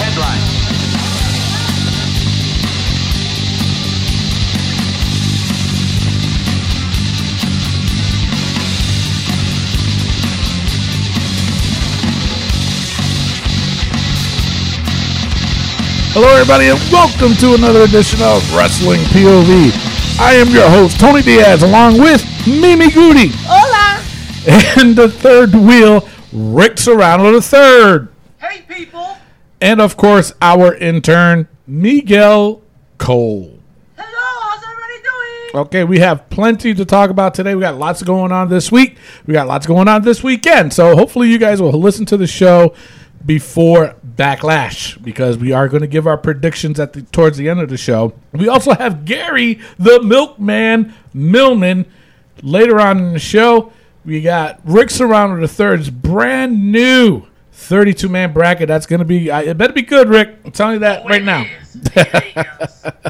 headlines. Hello, everybody, and welcome to another edition of Wrestling POV. I am your host, Tony Diaz, along with Mimi Goody. Hola! And the third wheel, Rick Serrano the third. And of course, our intern, Miguel Cole. Hello, how's everybody doing? Okay, we have plenty to talk about today. We got lots going on this week. We got lots going on this weekend. So hopefully you guys will listen to the show before backlash because we are going to give our predictions at the towards the end of the show. We also have Gary the Milkman Millman later on in the show. We got Rick Serrano the third's brand new 32 man bracket. That's going to be I- it better be good, Rick. I'm telling you that right now.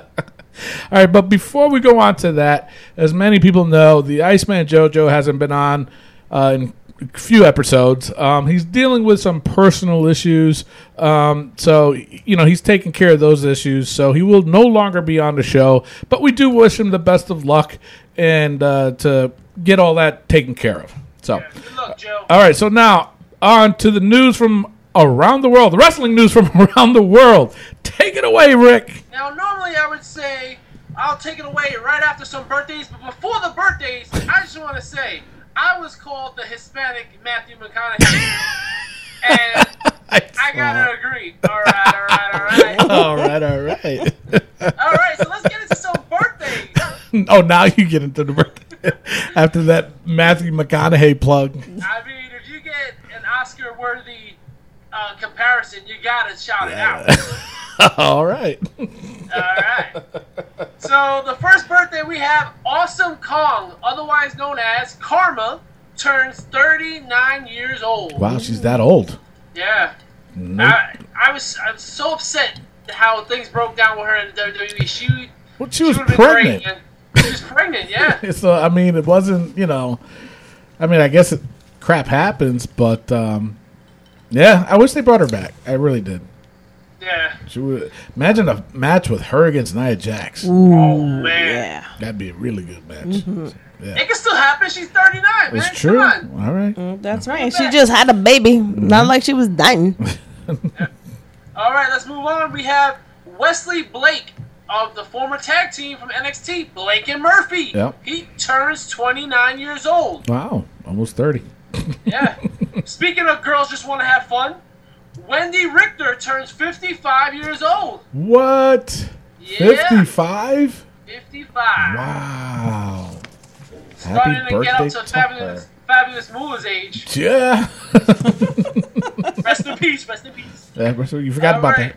All right, but before we go on to that, as many people know, the Iceman JoJo hasn't been on uh, in a few episodes. Um, he's dealing with some personal issues, um, so you know he's taking care of those issues. So he will no longer be on the show. But we do wish him the best of luck and uh, to get all that taken care of. So, Good luck, Joe. all right, so now on to the news from around the world, the wrestling news from around the world. Take it away, Rick. Now, normally I would say I'll take it away right after some birthdays, but before the birthdays, I just want to say I was called the Hispanic Matthew McConaughey, and I gotta agree. All right, all right, all right. All right, all right. All right, so let's get into some birthdays. oh, now you get into the birthday after that Matthew McConaughey plug. I mean, if you get an Oscar-worthy uh, comparison, you gotta shout it out. all right. All right. So the first birthday we have Awesome Kong, otherwise known as Karma, turns 39 years old. Wow, she's that old. Yeah. I, I was I was so upset how things broke down with her in WWE. She, Well, she was would've pregnant. She was pregnant, yeah. So I mean, it wasn't. You know, I mean, I guess it, crap happens, but um, yeah, I wish they brought her back. I really did. Yeah. She would imagine a match with her against Nia Jax. Oh man. Yeah. That'd be a really good match. Mm-hmm. Yeah, It can still happen. She's 39, man. it's true. Come on. All right. That's right. And she just had a baby. Not like she was dying. All right, let's move on. We have Wesley Blake of the former tag team from NXT, Blake and Murphy. Yep. He turns 29 years old. Wow, almost thirty. Yeah. Speaking of girls just want to have fun, Wendi Richter turns 55 years old. What? Yeah. Fifty-five? 55. Wow. Starting Happy to get up birthday to to fabulous, fabulous Moolah's age. Yeah. Rest in peace, rest in peace. Yeah, you forgot All about right.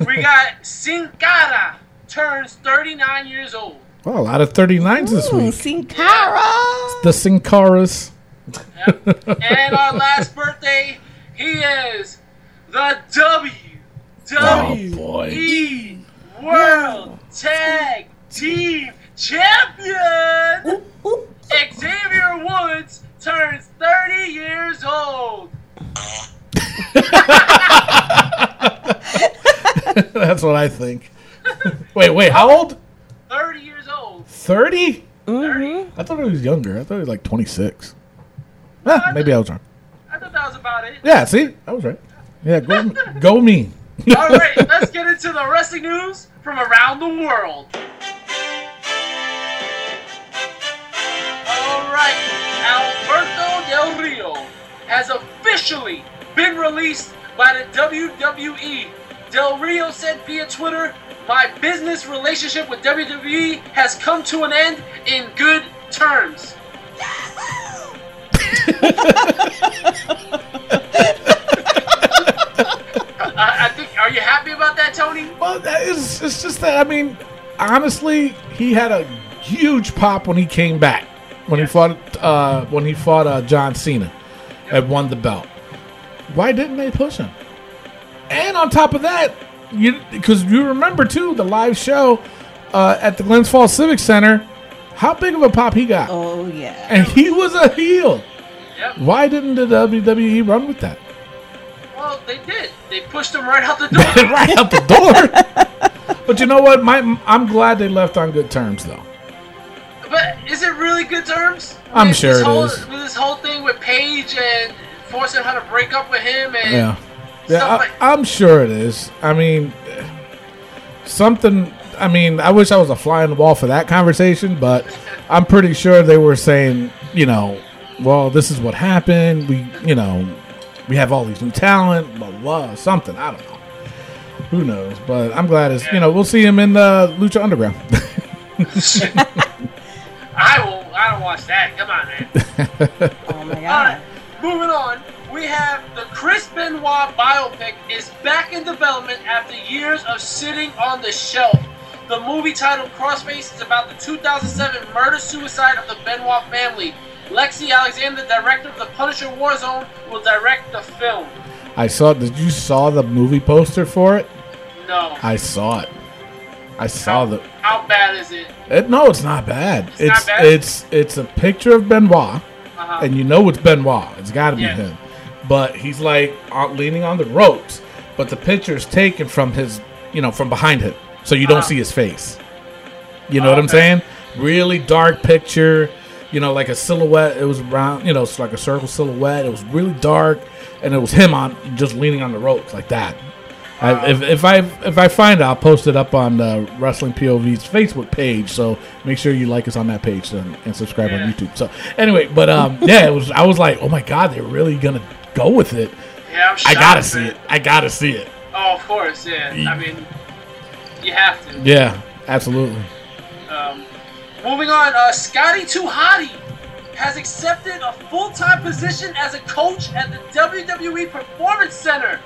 we got Sin Cara turns 39 years old. that. Well, a lot of 39s this Ooh, week. Sin Cara. The Sin Caras. And our last birthday, he is the W W Oh, boy. E World Tag Team Champion. Xavier Woods turns 30 years old. That's what I think. wait, wait, how old? 30 years old. 30? Mm-hmm. I thought he was younger. I thought he was like 26. Ah, maybe I was wrong. I thought that was about it. Yeah, see? I was right. Yeah, go, go me. All right, let's get into the wrestling news from around the world. All right, Alberto Del Rio has officially been released by the WWE. Del Rio said via Twitter, "My business relationship with WWE has come to an end in good terms." I, I think. Are you happy about that, Tony? Well, that is, it's just that, I mean, honestly, he had a huge pop when he came back. When he fought, uh, when he fought uh, John Cena, and won the belt. Why didn't they push him? And on top of that, you because you remember too the live show uh, at the Glens Falls Civic Center, how big of a pop he got, Oh yeah. and he was a heel. Yep. Why didn't the WWE run with that? Well, they did. They pushed him right out the door. right out the door. but you know what? My, I'm glad they left on good terms, though. but is it really good terms? I'm With sure it whole, is. With this whole thing with Paige and forcing her to break up with him and Yeah. Yeah, I, like- I'm sure it is. I mean, something. I mean, I wish I was a fly on the wall for that conversation, but I'm pretty sure they were saying, you know, well, this is what happened. We, you know, we have all these new talent, blah blah, blah something. I don't know. Who knows? But I'm glad it's you know we'll see him in the Lucha Underground. I will. I don't watch that. Come on, man. Oh my god. right, moving on. We have the Chris Benoit biopic is back in development after years of sitting on the shelf. The movie titled Crossface is about the 2007 murder-suicide of the Benoit family. Lexi Alexander, director of the Punisher Warzone, will direct the film. I saw. Did you saw the movie poster for it? No. I saw it. I saw the. How bad is it? It, no, it's not bad. It's not bad? it's it's a picture of Benoit, Uh-huh. and you know it's Benoit. It's got to be Yeah. him. But he's like uh, leaning on the ropes, but the picture is taken from his, you know, from behind him, so you don't Uh-huh. see his face. You know what I'm Okay. saying? Really dark picture. You know, like a silhouette. It was around. You know, it's like a circle silhouette. It was really dark, and it was him on just leaning on the ropes like that. I, if, if I if I find it, I'll post it up on the Wrestling POV's Facebook page. So make sure you like us on that page and, and subscribe Yeah. on YouTube. So anyway, but um, yeah, it was. I was like, oh my god, they're really gonna go with it. yeah, I'm I gotta see man. it. I gotta see it. Oh, of course, yeah. I mean, you have to. Yeah, absolutely. Um, moving on, uh, Scotty Too Hottie has accepted a full-time position as a coach at the WWE Performance Center.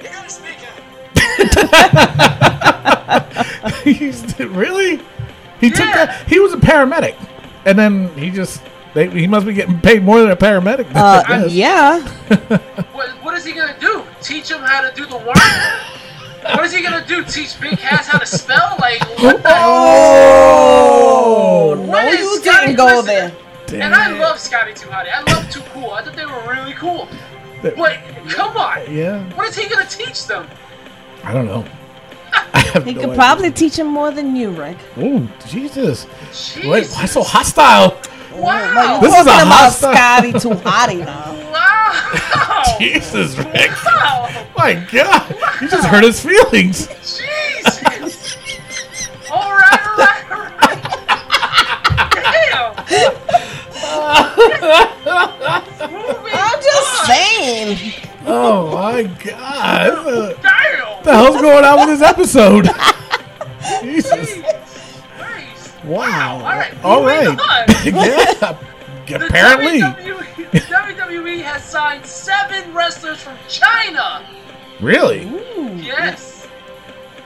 You gotta speak up. He's really. He took that. He was a paramedic, and then he just. They, he must be getting paid more than a paramedic. Uh, yeah. What, what is he gonna do? Teach him how to do the work? what is he gonna do? Teach Big Cass how to spell? Like, what the Oh, What No, you Scotty- didn't go listen, there. And I love Scotty Too Hottie. I love Too Cool. I thought they were really cool. But come on, Yeah, what is he gonna teach them? I don't know. I have He no could idea. probably teach him more than you, Rick. Oh, Jesus. Jeez. Wait, why so hostile? Wow. This is a Talking about hostile- Scotty too hotty now. Wow. Jesus, Rick. Wow. My God. You just hurt his feelings. Jesus. all right, all right, all right. Damn. Moving I'm just on. saying. Oh, my God. What Damn. the hell's going on with this episode? Jesus. Jeez. Christ. Wow. All right. All moving right. on. yeah. The Apparently. WWE, WWE has signed seven wrestlers from China. Really? Yes.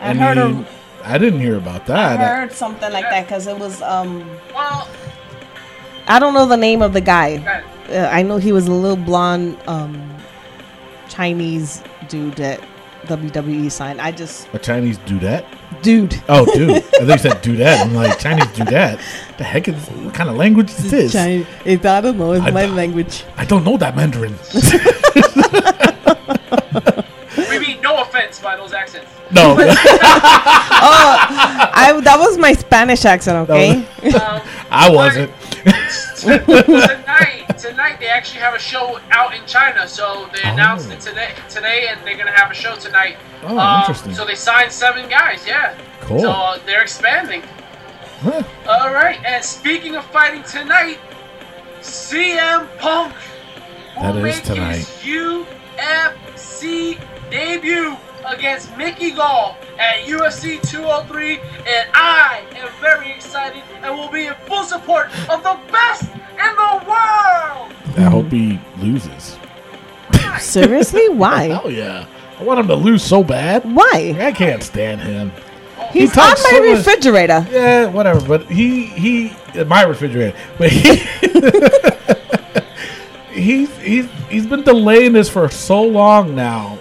I And heard he- of, I didn't hear about that. I heard something like that because it was um Well, I don't know the name of the guy. okay. Uh, I know he was a little blonde um Chinese dude that WWE signed. I just A Chinese dudette? Dude. Oh, dude. I think you said dudette. I'm like, Chinese dudette? The heck is, what kind of language is this? Chinese. it's, I don't know. It's I my language. I don't know that Mandarin. we mean no offense by those accents. No. I that was my Spanish accent. Okay. Um, I wasn't. tonight, tonight they actually have a show out in China. So they announced Oh. it today, today, and they're gonna have a show tonight. Oh, Um, interesting. So they signed seven guys. Yeah. Cool. So uh, they're expanding. Huh. All right. And speaking of fighting tonight, CM Punk will That is make tonight. his UFC debut against Mickey Gall at UFC 203, and I am very excited and will be in full support of the best in the world. I hope he loses. Seriously? Why? Hell yeah. I want him to lose so bad. Why? I can't stand him. He's on talks my so much- refrigerator. Yeah, whatever. But he he my refrigerator. But he he's he's he's been delaying this for so long now.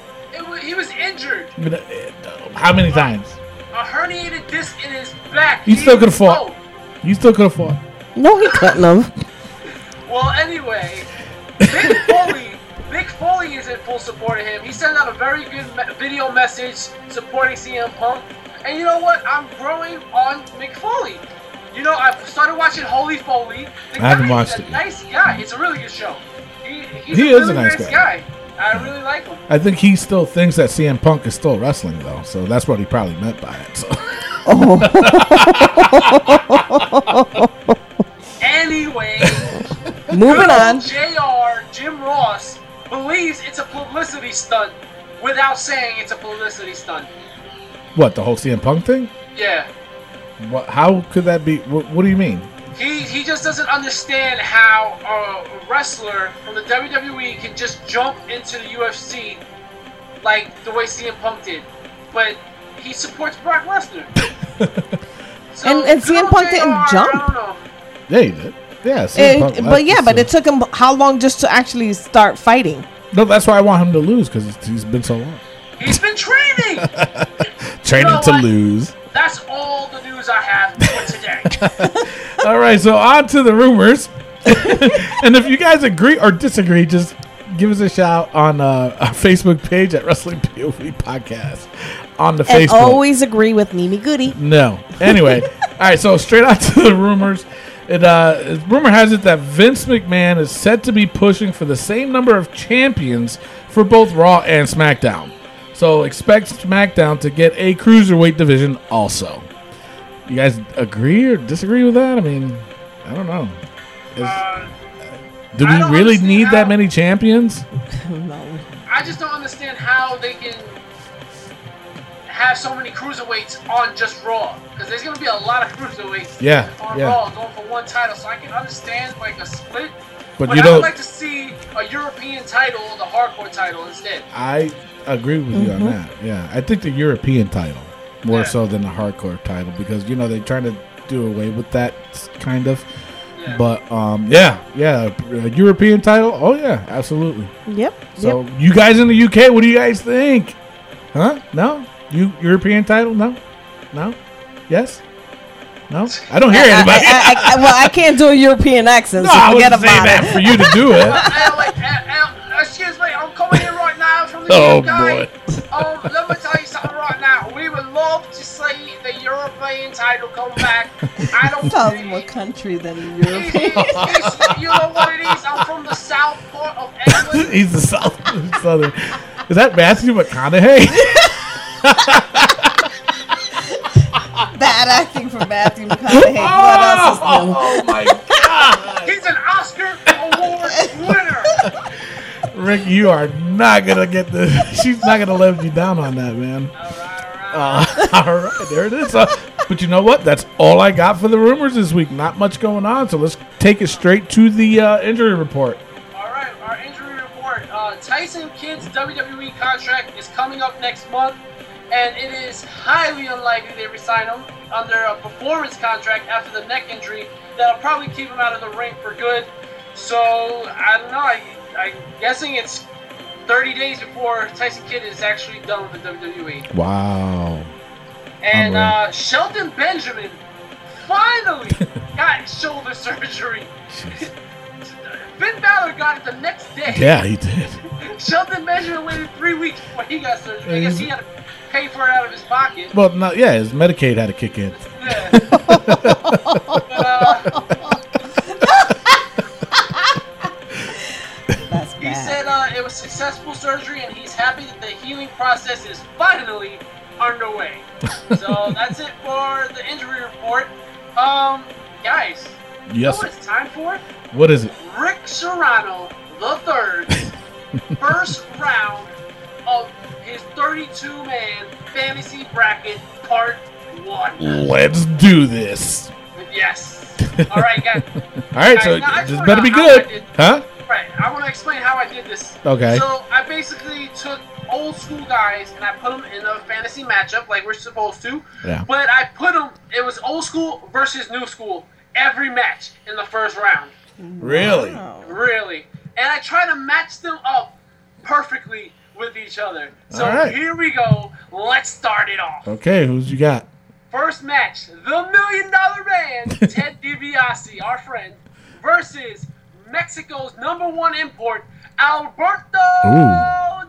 Uh, how many times? a herniated disc in his back. He still could've fought. out. You still could have fought. No, he couldn't have. Well, anyway, Mick Foley Mick Foley is in full support of him. He sent out a very good me- video message supporting CM Punk. And you know what? I'm growing on Mick Foley. You know, I've started watching Holy Foley. The I haven't guy watched is a it. Nice guy. It's a really good show. He, he's He a is a really nice guy. I really like him. I think he still thinks that CM Punk is still wrestling though, so that's what he probably meant by it. So. Anyway, Moving on. JR, Jim Ross, believes it's a publicity stunt without saying it's a publicity stunt. What the whole CM Punk thing? Yeah. What? How could that be? What, what do you mean? He, he just doesn't understand how a wrestler from the WWE can just jump into the UFC like the way CM Punk did. But he supports Brock Lesnar. So, And- and CM Punk JR, didn't jump? I don't know. Yeah, he did. Yeah, CM It- Punk but yeah, but so- it took him how long just to actually start fighting? no. That's why I want him to lose because he's been so long He's been training. training know to what? lose. That's all the news I have for today. All right, so on to the rumors. and if you guys agree or disagree, just give us a shout on uh, our Facebook page at Wrestling POV Podcast on the And Facebook. always agree with Mimi Goody. No. Anyway, all right. So straight on to the rumors. It uh, rumor has it that Vince McMahon is said to be pushing for the same number of champions for both Raw and SmackDown. So expect SmackDown to get a cruiserweight division also. You guys agree or disagree with that? I mean, I don't know. Is- Uh, do we really need how- that many champions? No. I just don't understand how they can have so many cruiserweights on just Raw. Because there's going to be a lot of cruiserweights Yeah, on yeah. Raw going for one title. So I can understand like a split. But But you I don't. would like to see a European title, the hardcore title instead. I agree with you on that. Yeah, I think the European title more Yeah. so than the hardcore title because you know they're trying to do away with that kind of. Yeah. But um, yeah, yeah, a European title. Oh yeah, absolutely. Yep. So yep. you guys in the UK, what do you guys think? Huh? No, you European title? No, no, yes, no. I don't hear I, anybody. I, I, I, well, I can't do a European accent, no, so I forget wasn't saying about that it. for you to do it. Oh, UK. boy. Um, let me tell you something right now. We would love to see the European title come back. I don't Tell them what country than It- Europe. it- you know what it is? I'm from the south part of England. He's the South Southern. Is that Matthew McConaughey? Bad acting for Matthew McConaughey. what else is new? oh my God! He's an Oscar Award winner. Rick, you are not gonna get the. She's not gonna let you down on that, man. All right, all right. Uh, all right, there it is. Uh, but you know what? That's all I got for the rumors this week. Not much going on, so let's take it straight to the uh, injury report. All right, our injury report. Uh, Tyson Kidd's WWE contract is coming up next month, and it is highly unlikely they resign him under a performance contract after the neck injury that'll probably keep him out of the ring for good. So, I don't know. I, I'm guessing it's 30 days before Tyson Kidd is actually done with the WWE. Wow. And uh, Shelton Benjamin finally got shoulder surgery. Finn Balor got it the next day. Yeah, he did. Shelton Benjamin waited three weeks before he got surgery. I guess he had to pay for it out of his pocket. Well, no, yeah, his Medicaid had to kick in. Yeah. But, uh, was successful surgery, and he's happy that the healing process is finally underway. so that's it for the injury report. Um, guys, you know Yes. what it's time for? What is it? Rick Serrano the third, first round of his 32-man fantasy bracket part one. Let's do this. Yes. All right, guys. All right, so Guys, just this better be know how I good, huh? Right. I want to explain how I did this. Okay. So I basically took old school guys and I put them in a fantasy matchup like we're supposed to. Yeah. But I put them. It was old school versus new school every match in the first round. Really? Wow. Really. And I try to match them up perfectly with each other. So All right. here we go. Let's start it off. Okay, who's you got? First match, the Million Dollar Man, Ted DiBiase, our friend, versus Mexico's number one import, Alberto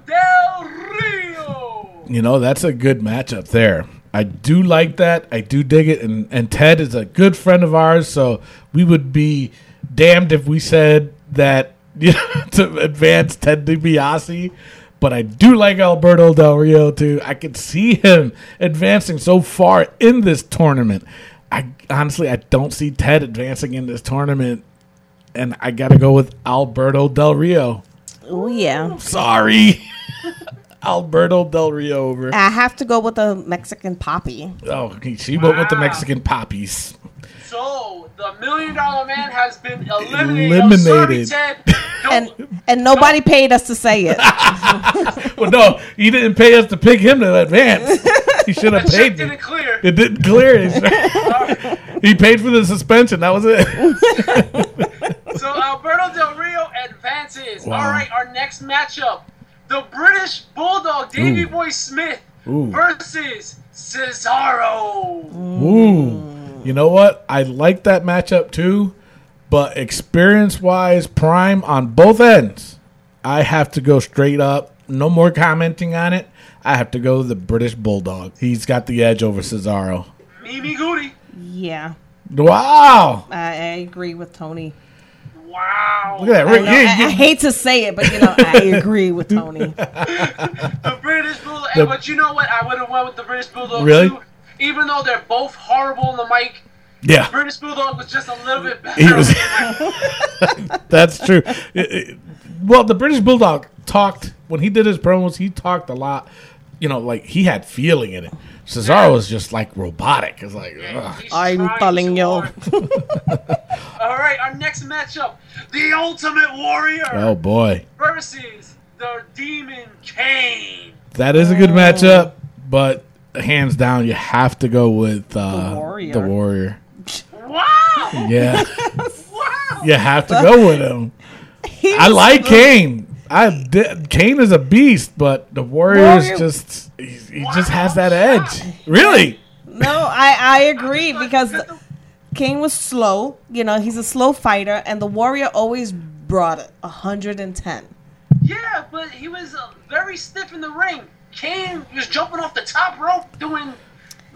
Del Rio. You know, that's a good matchup there. I do like that. I do dig it. And, and Ted is a good friend of ours, so we would be damned if we said that you know, to advance Ted DiBiase. But I do like Alberto Del Rio too. I could see him advancing so far in this tournament. I honestly I don't see Ted advancing in this tournament, and I got to go with Alberto Del Rio. Oh yeah. Sorry, Alberto Del Rio over. I have to go with the Mexican poppy. Oh, he- she went with the Wow. Mexican poppies. So the Million Dollar Man has been eliminated. Eliminated. I'm sorry, Ted. And and nobody paid us to say it. Well, no, he didn't pay us to pick him to advance. He should have paid me. didn't clear. It didn't clear. he paid for the suspension. That was it. So Alberto Del Rio advances. Wow. All right, our next matchup: the British Bulldog Davy Boy Smith Ooh. versus Cesaro. Ooh. You know what? I like that matchup too, but experience wise, prime on both ends. I have to go straight up. No more commenting on it. I have to go the British Bulldog. He's got the edge over Cesaro. Mimi Goody. Yeah, Wow. I, I agree with Tony. Wow. Look at that. I, Rick, know, yeah, I, I hate to say it, but you know I agree with Tony. The British Bulldog. The- but you know what? I would have went with the British Bulldog Really? too. Even though they're both horrible on the mic, yeah. British Bulldog was just a little bit better. He was- on the mic. That's true. It- it- well, the British Bulldog talked when he did his promos. He talked a lot. You know, like he had feeling in it. Cesaro was just like robotic. It's like, ugh. I'm telling you. hard. All right, our next matchup: the Ultimate Warrior oh boy, versus the Demon Kane. that is a good matchup. But hands down, you have to go with uh, The Warrior. The Warrior. Wow! Yeah, wow! you have to go with him. I like Kane. I did, Kane is a beast, but the Warrior is Warrior- just he, he just has that edge. Really? No, I I agree because Kane was slow. You know, he's a slow fighter, and the Warrior always brought it 110. Yeah, but he was uh, very stiff in the ring. Kane was jumping off the top rope doing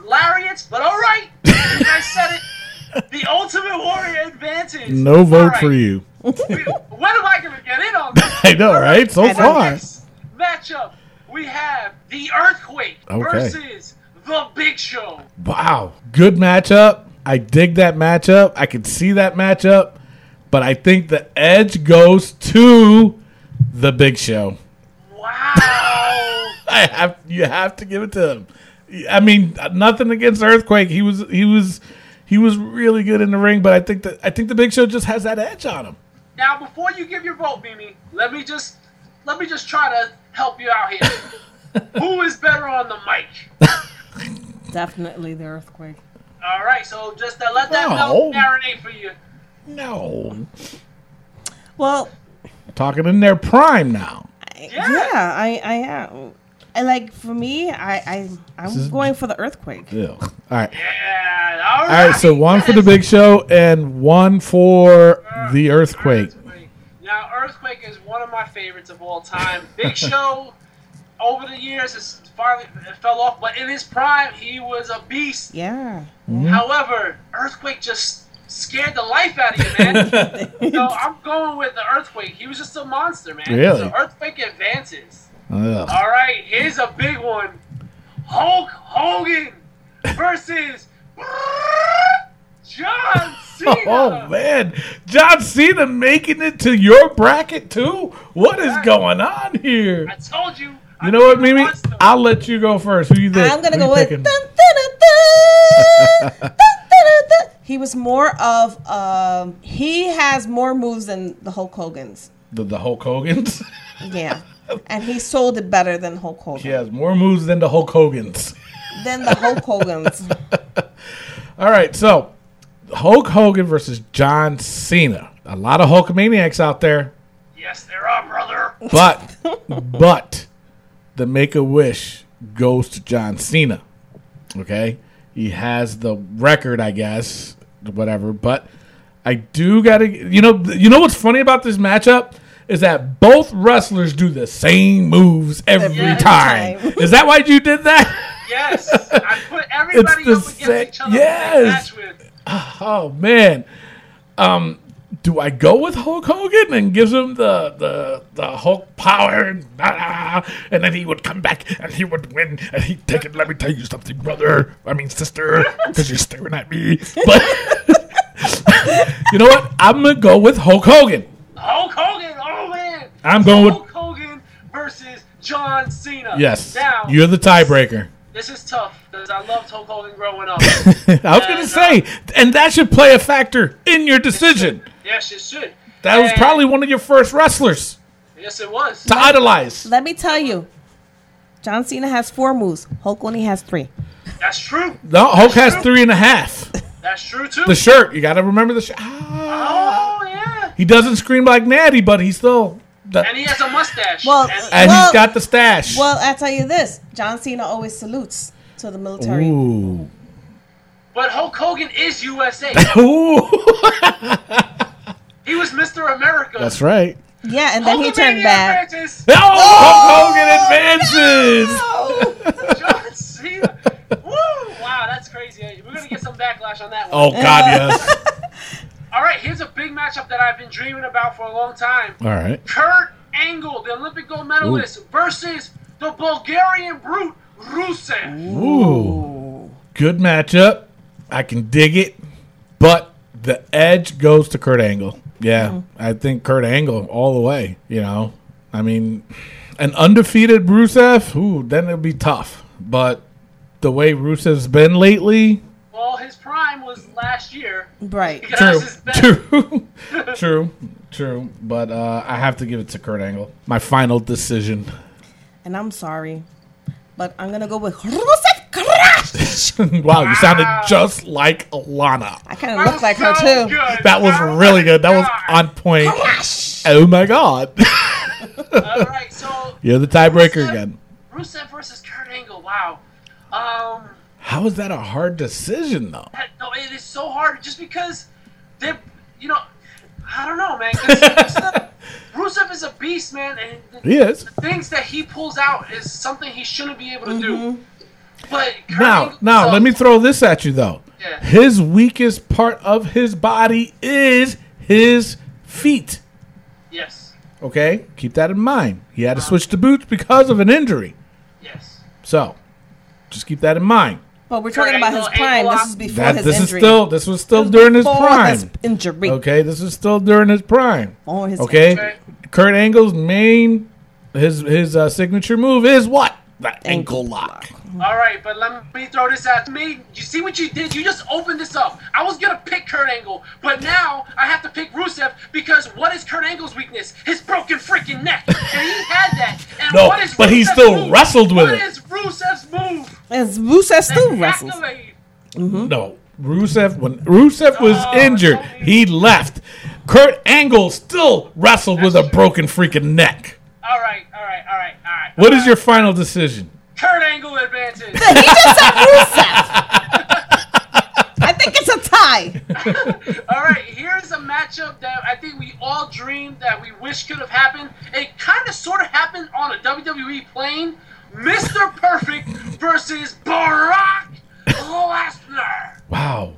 lariats, but all right. I said it. The Ultimate Warrior advantage. No vote All right. for you. when am I going to get in on this? I know, right? So I far. Next matchup, we have the Earthquake Okay. versus the Big Show. Wow. Good matchup. I dig that matchup. I can see that matchup. But I think the edge goes to the big show. Wow. I have you have to give it to him. I mean, nothing against Earthquake. He was he was he was really good in the ring, but I think that I think the big show just has that edge on him. Now, before you give your vote, Mimi, let me just let me just try to help you out here. Who is better on the mic? Definitely the earthquake. All right, so just uh, let that No. milk marinate for you. No. Well, Talking in their prime now. I- Yeah. yeah, I I am. And like for me, I I I'm is- going for the earthquake. Ew. All right. Yeah. All All right. right, so one for the big show and one for the earthquake. Now, Earthquake is one of my favorites of all time. Big Show, over the years, has finally fell off, but in his prime, he was a beast. Yeah. Mm-hmm. However, Earthquake just scared the life out of you, man. so I'm going with the Earthquake. He was just a monster, man. Really? So Earthquake advances. Ugh. All right, here's a big one. Hulk Hogan versus John Cena. Oh man, John Cena making it to your bracket too. What is going on here? I told you. You know what, Mimi? I'll let you go first. Who you think? I'm gonna go with. Dun, dun, dun, dun, dun, dun, dun. He was more of um. He has more moves than the Hulk Hogan's. the, the Hulk Hogan's. Yeah, and he sold it better than Hulk Hogan. he has more moves than the Hulk Hogan's. Than the Hulk Hogan's. All right, so Hulk Hogan versus John Cena. A lot of Hulkamaniacs out there, Yes, there are, brother. but but the Make a Wish goes to John Cena. Okay, he has the record, I guess, whatever. But I do gotta, you know, you know what's funny about this matchup is that both wrestlers do the same moves every Every time. time. is that why you did that? Yes, I put everybody the up against each other. yes. With. Oh man. Um do I go with Hulk Hogan and gives him the the, the Hulk power and, ah, and then he would come back and he would win and he'd take it. Let me tell you something, brother. I mean sister, because you're staring at me. But you know what? I'm gonna go with Hulk Hogan. Hulk Hogan. Man. I'm going with Hulk Hogan versus John Cena. yes. Now You're the tiebreaker. this is tough because I loved Hulk Hogan growing up. I was gonna And, say, and that should play a factor in your decision. yes, it should. That was probably one of your first wrestlers Yes, it was. to idolize. Let me tell you, John Cena has four moves. Hulk only has three. That's true. No, Hulk has true. three and a half. That's true too. The shirt, you got to remember the shirt. Ah. oh yeah. He doesn't scream like Natty, but he still. The, And he has a mustache. Well, and, and Well- he's got the stash. Well, I tell you this, John Cena always salutes to the military. Ooh. but Hulk Hogan is USA. Ooh. he was Mr. America. That's right. Yeah, and then he Hulkamania turned back. advances. Oh, Hulk Hogan advances. John Cena. Woo! Wow, that's crazy. We're gonna get some backlash on that one. Oh, God, yes. All right, here's a big matchup that I've been dreaming about for a long time. All right. Kurt Angle, the Olympic gold medalist, versus the Bulgarian brute Rusev. Ooh. Good matchup. I can dig it. But the edge goes to Kurt Angle. Yeah, mm-hmm. I think Kurt Angle all the way. You know, I mean, an undefeated Rusev, ooh, then it'd be tough. But the way Rusev's been lately, Well, his prime was last year. Right. True, true, true, true. But uh, I have to give it to Kurt Angle. My final decision. And I'm sorry, but I'm gonna go with Rusev Crush. wow, you sounded just like Lana. I kind of That look like her too. good. That was Oh really good. That was on point. Oh my god. All right, so You're the tiebreaker Rusev- again. Rusev versus Kurt Angle. Wow. Um, How is that a hard decision though? that, no, it is so hard just because they're, you know, I don't know, man. Rusev, Rusev is a beast, man, and the, He is. the things that he pulls out is something he shouldn't be able to do. Mm-hmm. But Now, now so- let me throw this at you though. Yeah. His weakest part of his body is his feet. Yes, Okay? Keep that in mind. He had to uh-huh. switch to boots because of an injury. yes. So, just keep that in mind. But we're talking about his prime. This is before That his this injury. is still this was still This is during his prime. his injury. Okay, this is still during his prime. Before his Okay, Okay. Kurt Angle's main his his uh, signature move is what? The ankle, Ankle lock. All right, but let me throw this at me. You see what you did? You just opened this up. I was gonna pick Kurt Angle, but now I have to pick Rusev because what is Kurt Angle's weakness? His broken freaking neck, and he had that. And No, what is but he still move? wrestled with What it. is Rusev's move? As Rusev still That wrestles. accolade. No, Rusev when Rusev was Oh, injured, he left. Kurt Angle still wrestled with a true. broken freaking neck. All right, all right, all right, all right. What all is right. your final decision? Kurt Angle advances? He just said Rusev. I think it's a tie. All right, here's a matchup that I think we all dreamed that we wish could have happened. It kind of sort of happened on a WWE plane. Mr. Perfect versus Brock Lesnar. Wow,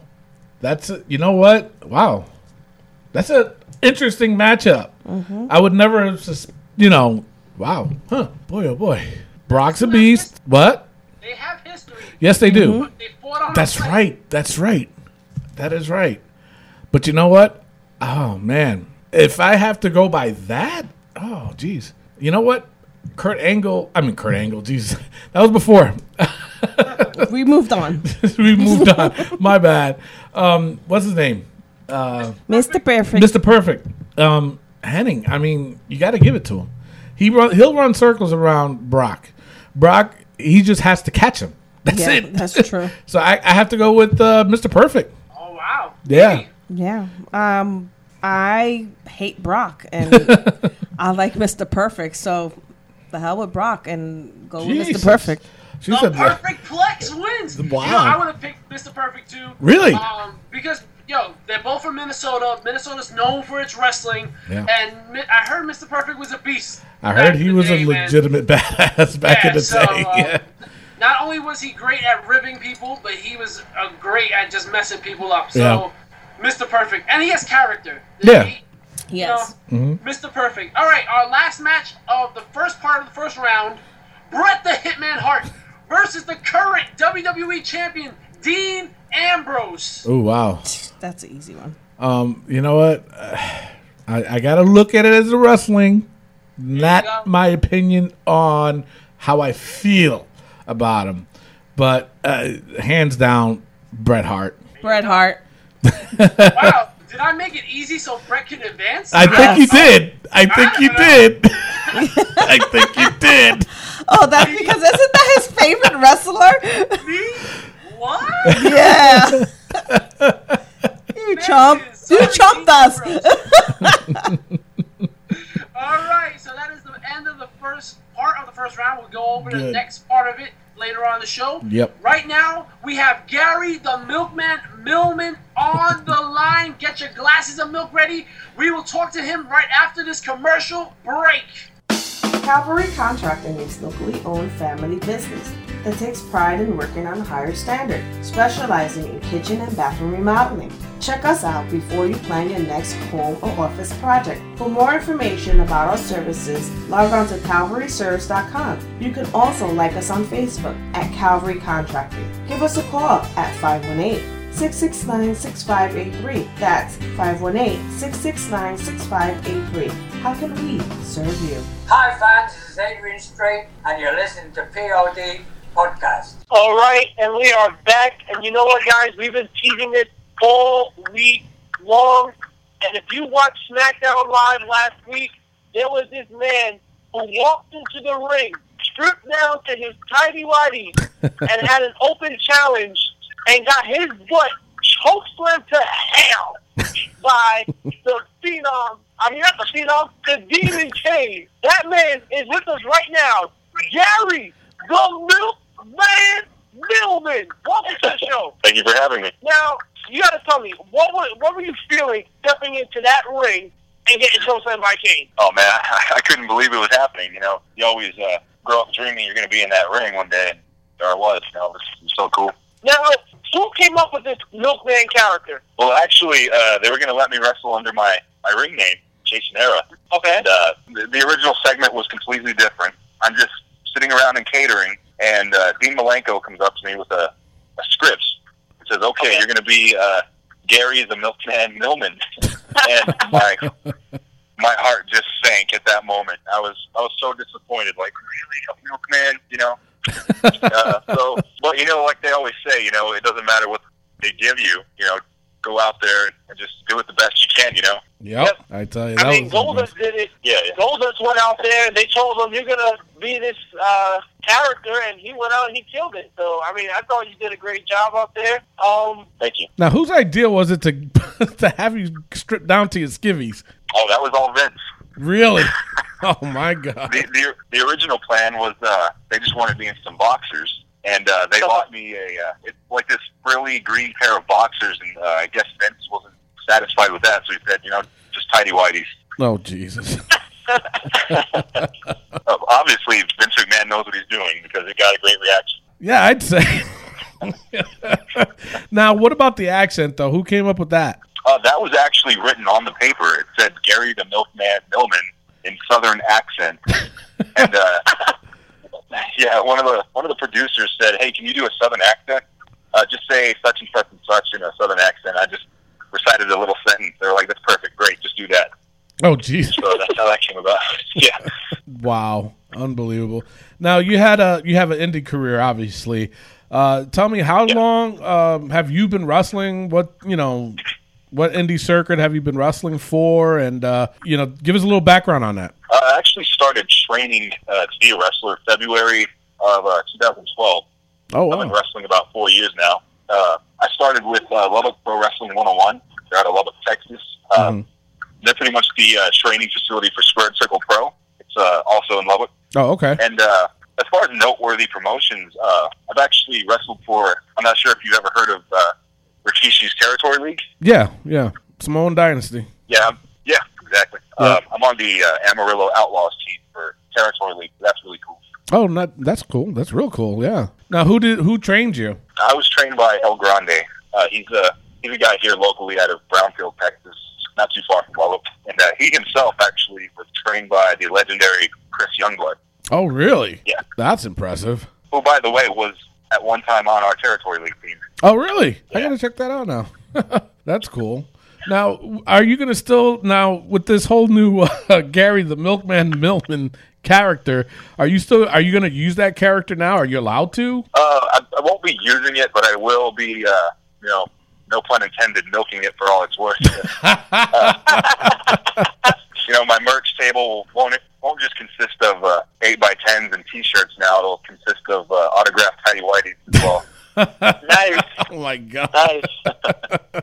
that's a, you know what? Wow, that's an interesting matchup. Mm-hmm. I would never have, sus- you know. Wow, huh? Boy, oh boy, Brock's a beast. What? They have history. Yes, they do. But they fought on That's plane. right. That's right. That is right. But you know what? Oh man, if I have to go by that, oh geez. You know what? Kurt Angle. I mean Kurt Angle. Jeez, that was before. We moved on. we moved on. My bad. Um, what's his name? Mr. Perfect. Mr. Perfect. Um, Hennig. I mean, you got to give it to him. He run. He'll run circles around Brock. Brock. He just has to catch him. That's Yeah, it. that's true. so I, I have to go with uh, Mr. Perfect. Oh wow. Yeah. Yeah. Um, I hate Brock and I like Mr. Perfect. So the hell with Brock and go with Mr. Perfect. She the said, perfect plex wins. Wow. You know, I would have picked Mr. Perfect too. Really? Um, because yo, they're both from Minnesota. Minnesota's known for its wrestling, Yeah. and I heard Mr. Perfect was a beast. I heard he was day, a man. legitimate badass back Yeah, in the so, day. uh, yeah. Not only was he great at ribbing people, but he was uh, great at just messing people up. So, Yeah. Mr. Perfect, and he has character. Yeah. He- Yes. you know, Mr. Perfect. All right, our last match of the first part of the first round: Bret the Hitman Hart versus the current WWE Champion Dean Ambrose. Oh wow. That's an easy one. Um, you know what? I, I got to look at it as a wrestling, go. not my opinion on how I feel about him. But uh, hands down, Bret Hart. Bret Hart. Wow, did I make it easy so Bret can advance? I think you did. I think you did. I think you did. Oh, that's because isn't that his favorite wrestler? Me? What? yeah. you chump. Sorry, You chumped Dean us. All right, so that is the end of the first part of the first round. We'll go over the next part of it later on in the show. Yep. Right now, we have Gary the Milkman Millman on the line. Get your glasses of milk ready. We will talk to him right after this commercial break. Calvary Contracting is locally owned family business that takes pride in working on a higher standard, specializing in kitchen and bathroom remodeling. Check us out before you plan your next home or office project. For more information about our services, log on to calvaryservice.com. You can also like us on Facebook at Calvary Contracting. Give us a call at 518 669 6583. That's 518 669 6583. How can we serve you? Hi fans, this is Adrian Strait and you're listening to POD Podcast. All right, and we are back. And you know what, guys? We've been teasing it all week long. And if you watched SmackDown Live last week, there was this man who walked into the ring, stripped down to his tidy whities, and had an open challenge, and got his butt chokeslammed to hell by the phenom. I mean, not the phenom, the Demon King. That man is with us right now. Gary, the Milkman Millman. Welcome to the show. Thank you for having me. Now, you got to tell me what were, what were you feeling stepping into that ring and getting chokeslammed by Kane? Oh man, I, I couldn't believe it was happening. You know, you always uh, grow up dreaming you're going to be in that ring one day, and there I was. You know, it was, it was so cool. Now, who came up with this Milkman character? Well, actually, uh, they were going to let me wrestle under my my ring name, Jason Era. Okay. And uh, the, the original segment was completely different. I'm just sitting around in catering, and uh, Dean Malenko comes up to me with a, a script. It says, "Okay, Okay. you're going to be uh, Gary the Milkman Millman," and my my heart just sank at that moment. I was I was so disappointed. Like, really, a milkman? You know. uh, so, but you know, like they always say, you know, it doesn't matter what they give you. You know, go out there and just do it the best you can. You know. Yep. I tell you, that I mean, was Goldust did it. Yeah, yeah. Goldust went out there and they told him, you're going to be this uh, character, and he went out and he killed it. So, I mean, I thought you did a great job out there. Um, Thank you. now whose idea was it to to have you stripped down to your skivvies? Oh, that was all Vince. Really? oh my god. The, the the original plan was uh, they just wanted me in some boxers, and uh, they bought me a uh, it's like this frilly green pair of boxers, and uh, I guess Vince wasn't satisfied with that, so he said, you know, just tidy whities. Oh Jesus. Uh, obviously, Vince McMahon knows what he's doing because it got a great reaction. Yeah, I'd say. now, what about the accent though? Who came up with that? Uh, that was actually written on the paper. It said Gary the Milkman Millman in Southern accent, and uh, yeah, one of the one of the producers said, "Hey, can you do a Southern accent? Uh, just say such and such and such in a Southern accent." I just recited a little sentence. They were like, "That's perfect, great, just do that." Oh jeez. So that's how that came about. yeah. Wow, unbelievable. Now you had a you have an indie career, obviously. Uh, tell me, how long um, have you been wrestling? What you know, what indie circuit have you been wrestling for? And uh, you know, give us a little background on that. Uh, I actually started training uh, to be a wrestler February of uh, 2012. Oh I've been wrestling about four years now. Uh, I started with uh, Lubbock Pro Wrestling 101. They're out of Lubbock, Texas. Uh, Mhm. They're pretty much the uh, training facility for Squared Circle Pro. It's uh, also in Lubbock. oh okay, And uh, as far as noteworthy promotions, uh, I've actually wrestled for. I'm not sure if you've ever heard of uh, Rikishi's Territory League. Yeah, yeah. Samoan Dynasty. Yeah, yeah, exactly. Yeah. Um, I'm on the uh, Amarillo Outlaws team for Territory League. That's really cool. Oh, not that's cool. That's real cool. Yeah. Now, who did who trained you? I was trained by El Grande. Uh, he's a he's a guy here locally out of Brownfield, Texas, not too far from Wallow. And uh, he himself actually was trained by the legendary Chris Youngblood, Oh, really? Yeah. That's impressive. who, by the way, was at one time on our Territory League team. Oh, really? I gotta check that out now. That's cool. Now, are you gonna still now with this whole new uh, Gary the Milkman Millman character? Are you still are you gonna use that character now? Are you allowed to? Uh, I, I won't be using it, but I will be, uh, you know, no pun intended, milking it for all it's worth. You know, my merch table won't won't just consist of uh, eight by tens and T-shirts. Now it'll consist of uh, autographed tidy whities as well. Nice, Oh my god! nice.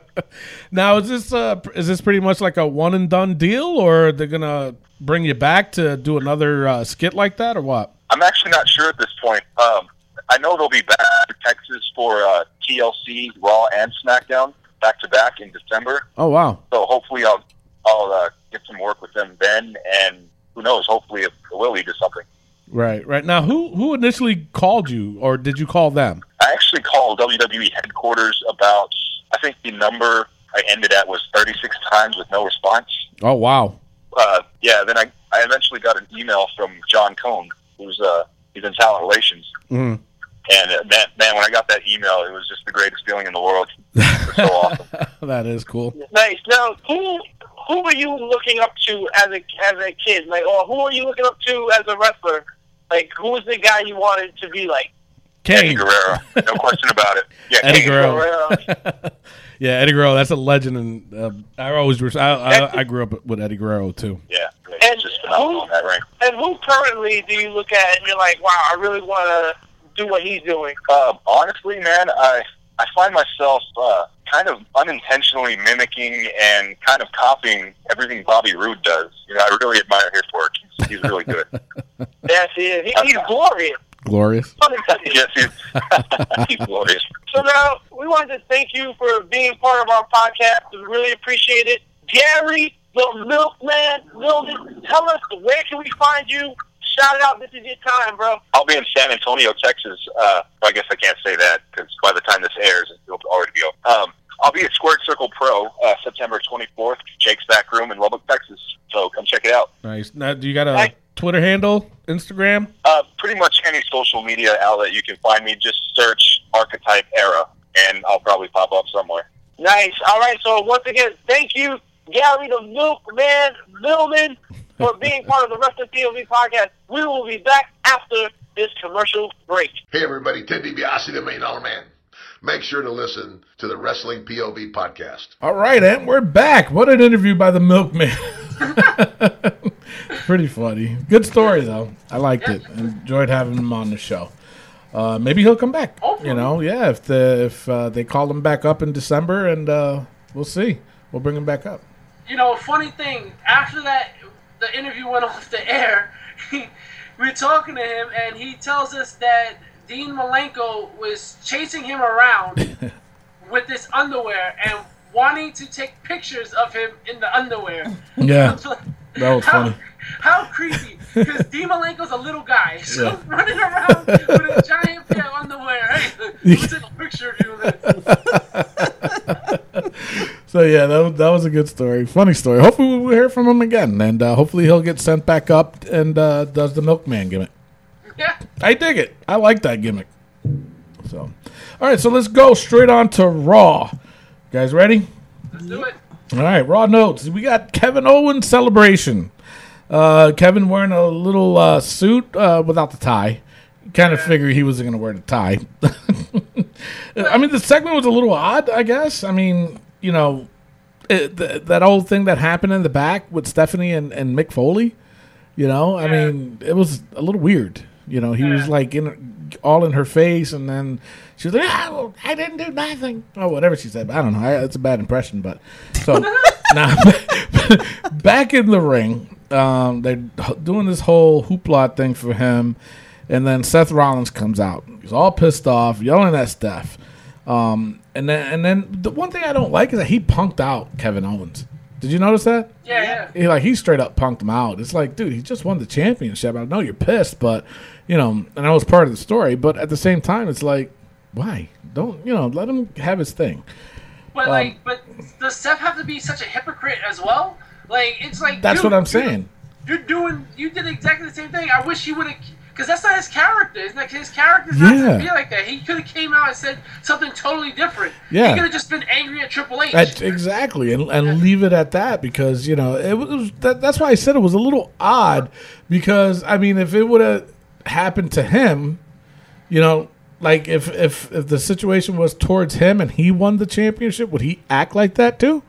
Now is this uh is this pretty much like a one and done deal, or they're gonna bring you back to do another uh, skit like that, or what? I'm actually not sure at this point. Um, I know they'll be back to Texas for uh, TLC, Raw, and SmackDown back to back in December. Oh wow! So hopefully I'll I'll uh, get some work with them then, and who knows? Hopefully it will lead to something. Right, right. Now, who who initially called you, or did you call them? I actually called WWE headquarters about. I think the number I ended at was 36 times with no response. Oh wow! Uh, yeah, then I I eventually got an email from John Cone, who's uh he's in talent relations, Mm. and uh, man, man, when I got that email, it was just the greatest feeling in the world. It was so awesome. that is cool. Nice. Now, who who are you looking up to as a as a kid? Like, or who are you looking up to as a wrestler? Like, who was the guy you wanted to be like? Eddie Guerrero, no question about it. Yeah, Eddie Kane. Guerrero. Guerrero. yeah, Eddie Guerrero. That's a legend, and uh, I always I, I, I grew up with Eddie Guerrero too. Yeah, yeah, And he's just phenomenal that ring. And who currently do you look at and you're like, wow, I really want to do what he's doing? Um, honestly, man, I I find myself uh, kind of unintentionally mimicking and kind of copying everything Bobby Roode does. You know, I really admire his work. He's, he's really good. Yes, he is. He, he's uh, glorious. Glorious. yes, he's, he's glorious. So now we wanted to thank you for being part of our podcast. We really appreciate it. Gary, the milkman, Milden, tell us where can we find you? Shout it out, this is your time, bro. I'll be in San Antonio, Texas. Uh, I guess I can't say that because by the time this airs, it'll already be over. Um, I'll be at Squared Circle Pro uh, September 24th, Jake's Back Room in Lubbock, Texas. So come check it out. Nice. Now, do you got a Hey. Twitter handle, Instagram? Uh, pretty much any social media outlet you can find me, just search Archetype Era, and I'll probably pop up somewhere. Nice. All right. So once again, thank you, Gary the Milkman Millman, for being part of the Wrestling POV podcast. We will be back after this commercial break. Hey everybody, Ted DiBiase, the Main Dollar Man. Make sure to listen to the Wrestling POV podcast. All right, and we're back. What an interview by the Milkman. Pretty funny. Good story though. I liked it. Enjoyed having him on the show. Uh, maybe he'll come back. You know, yeah. If the if uh, they call him back up in December, and uh, we'll see. We'll bring him back up. you know, funny thing, after that, the interview went off the air, he, we were talking to him, and he tells us that Dean Malenko was chasing him around with this underwear and wanting to take pictures of him in the underwear. Yeah, that was how, funny. How creepy. Because Dean Malenko's a little guy, so Yeah. running around with a giant pair of underwear. Hey, let me take a picture of you. So yeah, that was, that was a good story. Funny story. Hopefully we'll hear from him again, and uh, hopefully he'll get sent back up and uh, does the Milkman gimmick. Yeah. I dig it. I like that gimmick. So, all right. So let's go straight on to Raw. You guys ready? Let's do it. All right. Raw notes. We got Kevin Owens celebration. Uh, Kevin wearing a little uh, suit uh, without the tie. Kind of figured he wasn't going to wear the tie. I mean, the segment was a little odd. I guess. I mean, you know, it, th- that old thing that happened in the back with Stephanie and, and Mick Foley. You know, I mean, it was a little weird. You know, he was like in all in her face, and then she was like, "Ah, well, "I didn't do nothing," or whatever she said. I don't know. I, it's a bad impression, but so now back in the ring, um, they're doing this whole hoopla thing for him, and then Seth Rollins comes out. He's all pissed off, yelling at Steph. Um, and then and then the one thing I don't like is that he punked out Kevin Owens. Did you notice that? Yeah, yeah. He like he straight up punked him out. It's like, dude, he just won the championship. I know you're pissed, but you know, and that was part of the story. But at the same time, it's like, why? Don't you know? Let him have his thing. But Um, like, but does Seth have to be such a hypocrite as well? Like, it's like That's dude, what I'm you- saying. You're doing, you did exactly the same thing. I wish he would have, because that's not his character. It's like his character's not Yeah. to be like that. He could have came out and said something totally different. Yeah. he could have just been angry at Triple H. That, exactly, and, and leave it at that because you know it was. That, that's why I said it was a little odd because I mean, if it would have happened to him, you know, like if if if the situation was towards him and he won the championship, would he act like that too,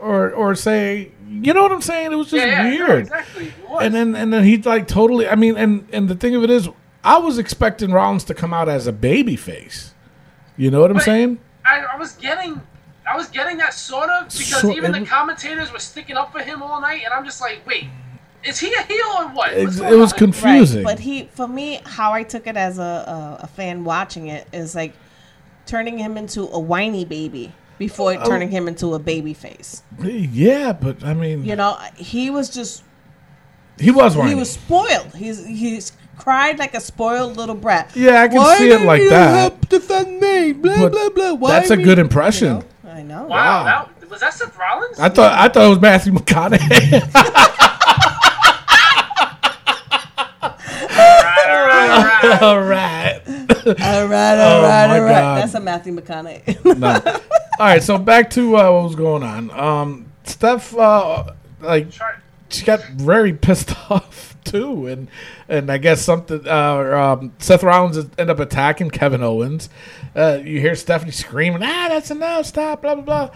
or or say, you know what I'm saying? It was just yeah, yeah, weird. exactly. And then and then he like totally. I mean, and and the thing of it is, I was expecting Rollins to come out as a baby face. You know what I'm saying? I, I was getting, I was getting that sort of because So- even the commentators were sticking up for him all night, and I'm just like, wait, is he a heel or what? It, it was on? confusing. Right, but he, for me, how I took it as a, a, a fan watching it is like turning him into a whiny baby before Oh. turning him into a baby face. Yeah, but I mean, You know, he was just he was whiny. he was spoiled. He's he's cried like a spoiled little brat. Yeah, I can Why see it like you that. help defend me? Blah But blah blah. Why that's a me? good impression. You know? I know. Wow, Wow. That, was that Seth Rollins? I thought I thought it was Matthew McConaughey. Right, all right, all right. all right. All right, Oh, all right, all right. God. That's a Matthew McConaughey. No. All right, so back to uh, what was going on. Um, Steph, uh, like, she got very pissed off too, and and I guess something. Uh, um, Seth Rollins end up attacking Kevin Owens. Uh, you hear Stephanie screaming, "Ah, that's enough! Stop!" Blah blah blah.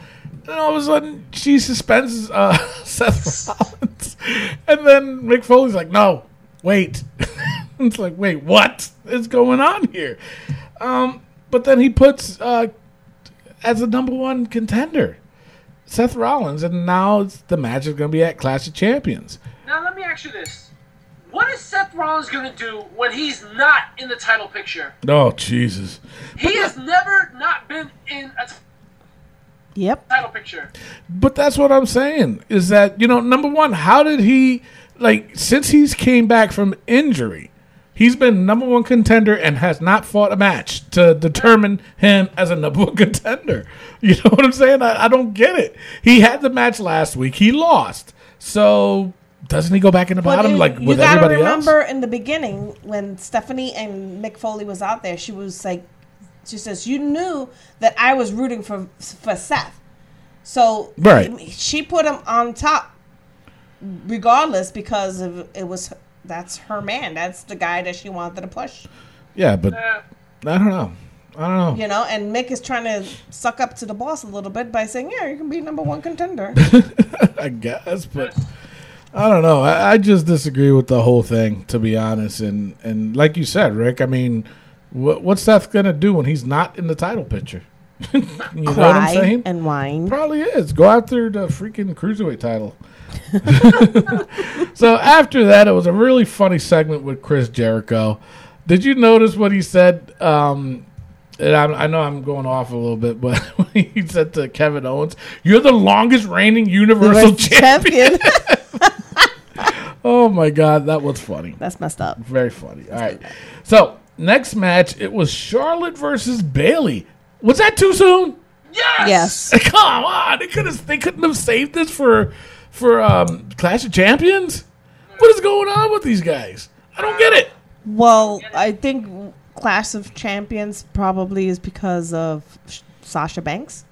And all of a sudden, she suspends uh, Seth Rollins, and then Mick Foley's like, "No, wait." It's like, "Wait, what is going on here?" Um, but then he puts uh, as a number one contender. Seth Rollins, and now it's, the match is going to be at Clash of Champions. Now let me ask you this: What is Seth Rollins going to do when he's not in the title picture? Oh Jesus! He has never not been in a t- yep. title picture. But that's what I'm saying is that you know, number one, how did he like since he's came back from injury? He's been number one contender and has not fought a match to determine him as a number one contender. You know what I'm saying? I, I don't get it. He had the match last week. He lost. So doesn't he go back in the bottom you- like you with gotta everybody else? remember in the beginning when Stephanie and Mick Foley was out there, she was like, she says, "You knew that I was rooting for for Seth, so Right. she put him on top, regardless because of it was that's her man, that's the guy that she wanted to push, Yeah, but I don't know. I don't know. you know. And Mick is trying to suck up to the boss a little bit by saying, "Yeah, you can be number one contender." I guess, but I don't know. I, I just disagree with the whole thing, to be honest. And and like you said, Rick, I mean, what, what's Seth gonna do when he's not in the title picture? you know what I'm saying? and whine. Probably is. Go after the freaking cruiserweight title. so after that, it was a really funny segment with Chris Jericho. Did you notice what he said? Um, and I, I know I'm going off a little bit, but when he said to Kevin Owens, "You're the longest reigning Universal champion." Oh my god, that was funny. That's messed up. Very funny. All right. So next match, it was Charlotte versus Bayley. Was that too soon? yes. Yes. Come on, they could have. They couldn't have saved this for for um, Clash of Champions. What is going on with these guys? I don't get it. Well, I think Clash of Champions probably is because of Sh- Sasha Banks.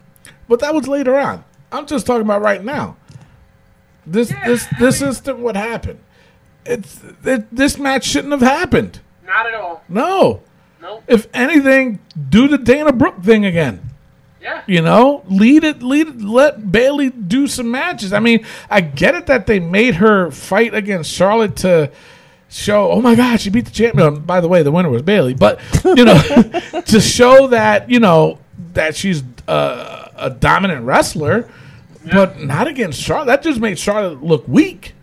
But that was later on. I'm just talking about right now. This this this is the, what happened. It's it, this match shouldn't have happened. Not at all. No. Nope. If anything, do the Dana Brooke thing again. Yeah. You know, lead it, lead it, let Bayley do some matches. I mean, I get it that they made her fight against Charlotte to show, oh my God, she beat the champion. By the way, the winner was Bayley, but you know, to show that you know that she's uh, a dominant wrestler, but not against Charlotte. That just made Charlotte look weak.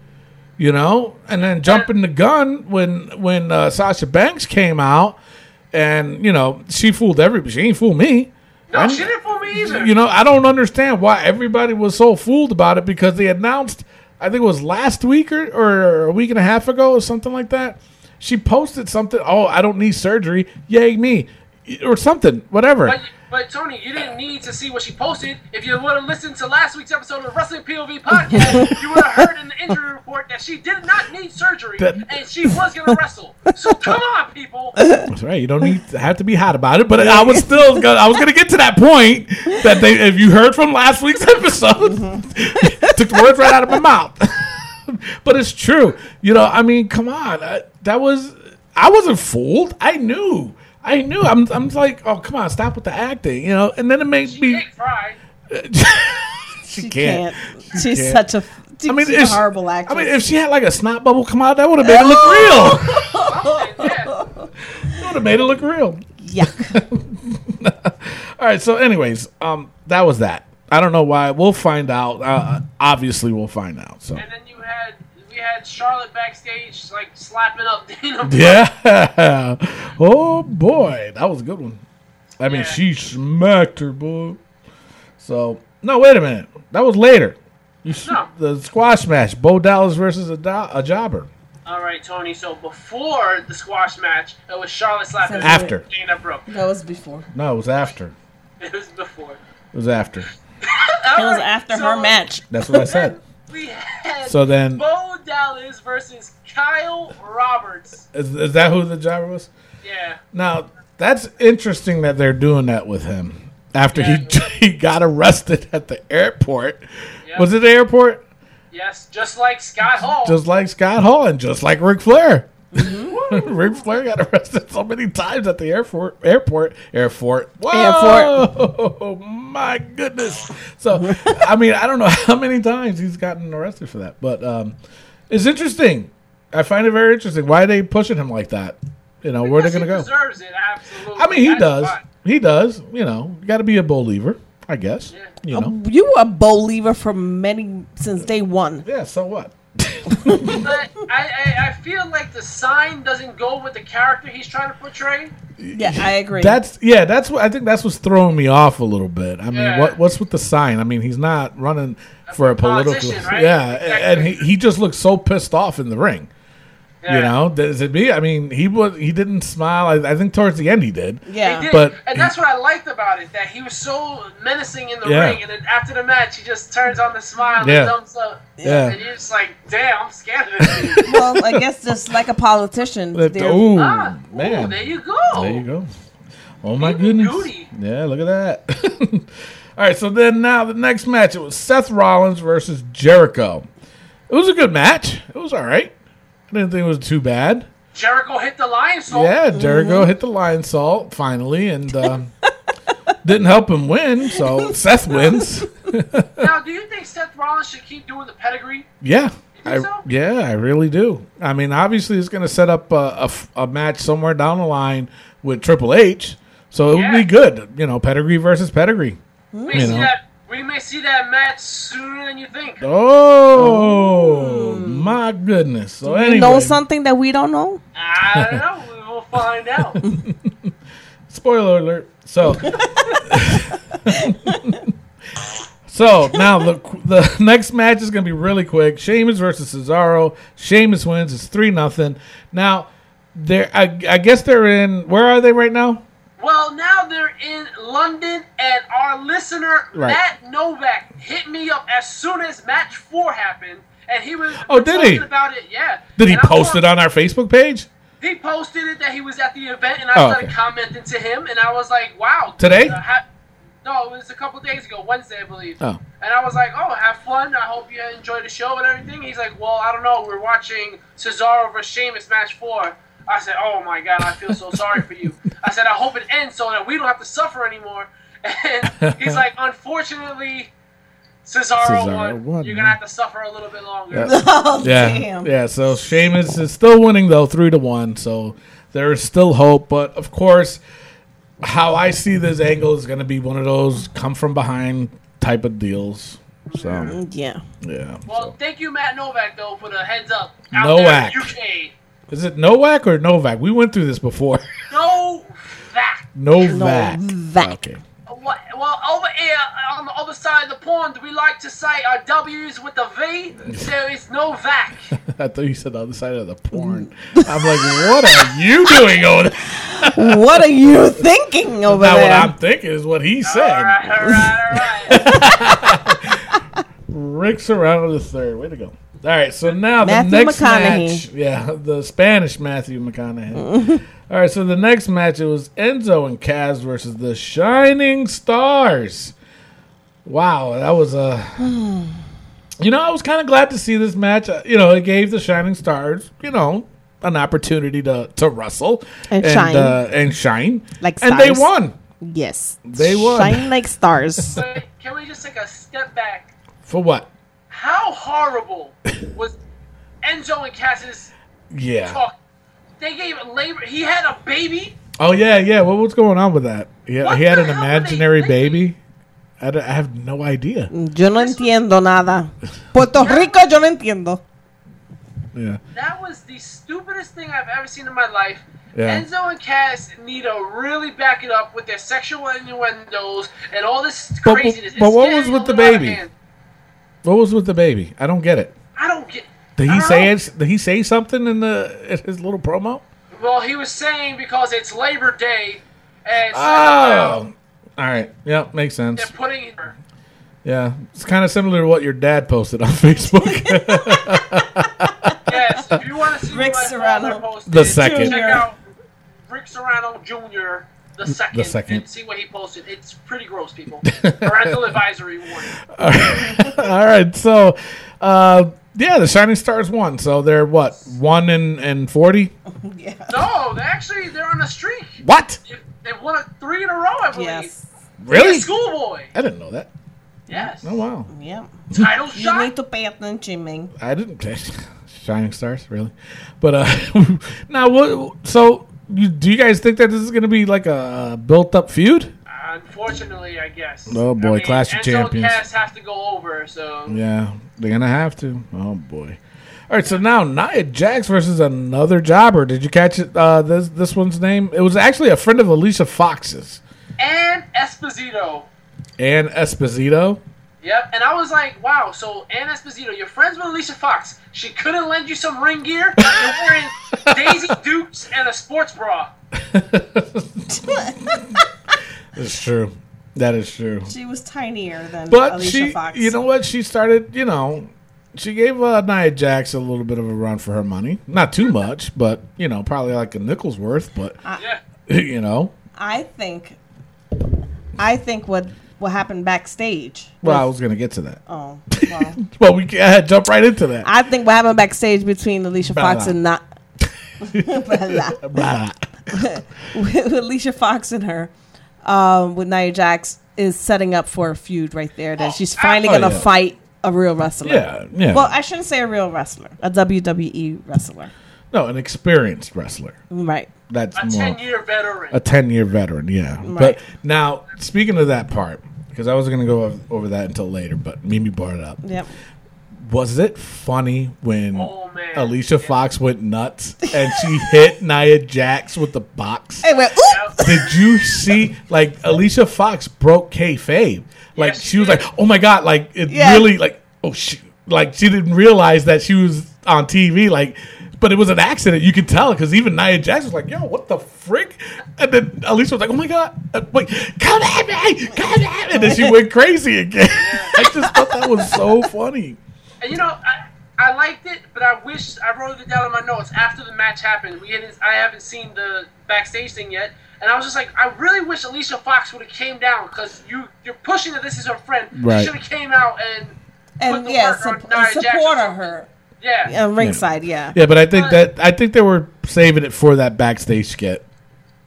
You know, and then jumping the gun when when uh, Sasha Banks came out, and you know she fooled everybody. She ain't fooled me. No, And- she didn't fool me either. You know, I don't understand why everybody was so fooled about it because they announced, I think it was last week or, or a week and a half ago or something like that. She posted something. Oh, I don't need surgery. Yay me, or something. Whatever. But, but Tony, you didn't need to see what she posted. If you would have listened to last week's episode of the Wrestling POV podcast, you would have heard in the injury report that she did not need surgery and she was going to wrestle. So come on, people. That's right. You don't need to have to be hot about it. But I was still gonna, I was going to get to that point that they if you heard from last week's episode, took the words right out of my mouth. but it's true. You know, I mean, come on. I, that was I wasn't fooled. I knew. I knew. I'm I'm like, oh come on, stop with the acting. You know, and then it makes She me. ate fried. she, She can't. can't. She's can't. such a. She's I mean, a if- horrible I mean, if she had like a snot bubble come out, that would have made it look real. Yeah. That would have made it look real. Yuck. All right. So, anyways, um, that was that. I don't know why. We'll find out. Uh, obviously, we'll find out. So, And then you had we had Charlotte backstage like slapping up Dana. Brooke. yeah. Oh boy, that was a good one. I mean, Yeah. she smacked her boy. So, no, wait a minute. That was later. You No. The squash match: Bo Dallas versus a, do- a jobber. All right, Tony. So before the squash match, it was Charlotte slapping After. Dana Brooke. that was before. No, it was after. It was before. It was after. It was after her match. That's what I said. We had So then, Bo Dallas versus Kyle Roberts. is, is that who the jobber was? Yeah. Now that's interesting that they're doing that with him after he he got arrested at the airport. Yep. Was it the airport? Yes, just like Scott Hall. Just like Scott Hall and just like Ric Flair. Mm-hmm. Ric Flair got arrested so many times at the airport. Airport. Airport. Whoa! Oh my goodness! So I mean, I don't know how many times he's gotten arrested for that, but um, it's interesting. I find it very interesting. Why are they pushing him like that? You know, where they're going to he go? deserves it, absolutely. I mean, he That's does. fine. He does. You know, got to be a believer, I guess. Yeah. You know. You were a believer from many since day one. Yeah. So what? But I, I, I feel like the sign doesn't go with the character he's trying to portray. Yeah, I agree. That's yeah. That's what I think. That's what's throwing me off a little bit. I mean, Yeah. what what's with the sign? I mean, he's not running for a political. politician, right? Yeah, Exactly. and he, he just looks so pissed off in the ring. You know, does it be? I mean, he was he didn't smile. I, I think towards the end he did. yeah. He did, But- and that's what I liked about it that he was so menacing in the Yeah. ring, and then after the match, he just turns on the smile Yeah. and thumbs up. Yeah. and you're just like, "Damn, I'm scared of this." well, I guess just like a politician. But- they're- ah, man, ooh, there you go. There you go. Oh my Even goodness. Goody. Yeah, look at that. All right, so then now the next match it was Seth Rollins versus Jericho. It was a good match. It was all right. I didn't think it was too bad. Jericho hit the Lionsault. Yeah, Jericho hit the Lionsault finally, and um, didn't help him win. So Seth wins. Now, do you think Seth Rollins should keep doing the pedigree? Yeah. I, so? yeah, I really do. I mean, obviously, it's going to set up a match somewhere down the line with Triple H, so it would be good. You know, pedigree versus pedigree. We may You see know. that. We may see that match sooner than you think. Oh my goodness! So you know something that we don't know? I don't know. We will find out. spoiler alert. So, so now the the next match is going to be really quick. Sheamus versus Cesaro. Sheamus wins. It's three nothing. Now, they're I, I guess they're in. Where are they right now? Well, now they're in London, and our listener Right. Matt Novak hit me up as soon as match four happened, and he was Oh, did talking he? about it. Yeah. Did he I post it on our Facebook page He posted it that he was at the event, and I Oh, started okay. commenting to him, and I was like, "Wow." Today? uh, ha- no, it was a couple days ago, Wednesday, I believe. Oh. And I was like, "Oh, have fun. I hope you enjoy the show and everything." He's like, "Well, I don't know. We're watching Cesaro versus Sheamus match four. I said, "Oh my god, I feel so sorry for you." I said, "I hope it ends so that we don't have to suffer anymore." And he's like, "Unfortunately, Cesaro, Cesaro won. won, You're gonna have to suffer a little bit longer." Yeah. Oh, Yeah, damn. yeah. So Sheamus is still winning though, three to one. So there is still hope, but of course, how I see this angle is going to be one of those come from behind type of deals. So mm, Yeah. yeah. Well, so. thank you, Matt Novak, though, for the heads up. Out Novak. There in UK. Is it Novak or Novak? We went through this before. Novak. Novak. Novak. Okay. What? Well, over here on the other side of the pond, we like to say our W's with a V. There is no vac. I thought you said the other side of the porn. I'm like, what are you doing over there? what are you thinking over Now, what? I'm thinking is what he All said. right, all right, all right. Rick Serrano the third. Way to go. All right, so now Matthew the next match. Yeah, the Spanish Matthew McConaughey. All right, so the next match it was Enzo and Cass versus the Shining Stars. Wow, that was a. you know, I was kind of glad to see this match. Uh, You know, it gave the Shining Stars, you know, an opportunity to to wrestle And shine. uh, and shine, Like and they stars. won. yes. They won. Shine like stars. Can we just take a step back? For what? How horrible was Enzo and Cass's Yeah. talk? They gave labor. He had a baby. Oh yeah, yeah. What was going on with that? Yeah, What he had an hell were they imaginary baby. I, I have no idea. Yo no entiendo nada. Puerto Rico, yo no entiendo. Yeah, That was the stupidest thing I've ever seen in my life. Yeah. Enzo and Cass need to really back it up with their sexual innuendos and all this But- craziness. but It's what was with the little out of baby? Hand. what was with the baby? I don't get it. I don't get. Did he say it? Did he say something in the in his little promo? Well, he was saying because it's Labor Day, and so, Oh, all right. Yeah, makes sense. they're putting. Yeah, it's kind of similar to what your dad posted on Facebook. Yes, if you want to see Rick what my Serrano. posted, The second. check out Rick Serrano Jr. The second, second. and see what he posted. It's pretty gross, people. Parental advisory warning. all right, so uh, yeah, the Shining Stars won. So they're what one and and forty. No, they actually they're on a streak. What? They- They've won a three in a row, I believe. Yes. Really? Schoolboy. I didn't know that. Yes. Oh wow. Yeah. Title shot. You need to pay attention, man. I didn't. Shining Stars, really? But uh, now what? So, you, do you guys think that this is going to be like a built-up feud? Unfortunately, I guess. Oh, boy, I mean, Clash of Champions. Cass have to go over, so Yeah, they're gonna have to. Oh boy. All right, so now Nia Jax versus another jobber. Did you catch it? Uh, this this one's name? It was actually a friend of Alicia Fox's, and Esposito. And Esposito. Yep, and I was like, wow, so Ann Esposito, you're friends with Alicia Fox. She couldn't lend you some ring gear? You're wearing Daisy Dukes and a sports bra. That's true. That is true. She was tinier than But Alicia she, Fox. you know what? She started. You know, she gave uh, Nia Jax a little bit of a run for her money. Not too much, but you know, probably like a nickel's worth. But Yeah. you know, I think, I think what what happened backstage. well, I was gonna get to that. oh, well, Well, we can jump right into that. I think what happened backstage between Alicia Fox Blah. and not Blah. With Alicia Fox and her, um, with Nia Jax is setting up for a feud right there. That she's finally Oh, gonna yeah. fight a real wrestler. Yeah, yeah. Well, I shouldn't say a real wrestler, a WWE wrestler. No, an experienced wrestler. Right. That's A more 10 year veteran. a ten year veteran. Yeah. Right. But now, speaking of that part, because I wasn't going to go over that until later, but Mimi brought it up. Yep. Was it funny when Oh, man. Alicia Fox went nuts and she hit Nia Jax with the box? Hey, wait. Oop! Did you see like Alicia Fox broke kayfabe? Like Yes, she was she like, "Oh my god!" Like it Yeah. really like oh she like she didn't realize that she was on TV. Like, but it was an accident. You could tell because even Nia Jax was like, "Yo, what the frick?" And then Alicia was like, "Oh my god! Uh, wait, come at me, come at me!" And then she went crazy again. I just thought that was so funny. And you know, I, I liked it, but I wish I wrote it down in my notes after the match happened. We hadn't, I haven't seen the backstage thing yet, and I was just like, I really wish Alicia Fox would have came down because you you're pushing that this is her friend. Right. She should have came out and And put the yeah, work on Nia and Jax or support something. her. Yeah. Uh, ringside, yeah. Yeah, but I think that I think they were saving it for that backstage skit.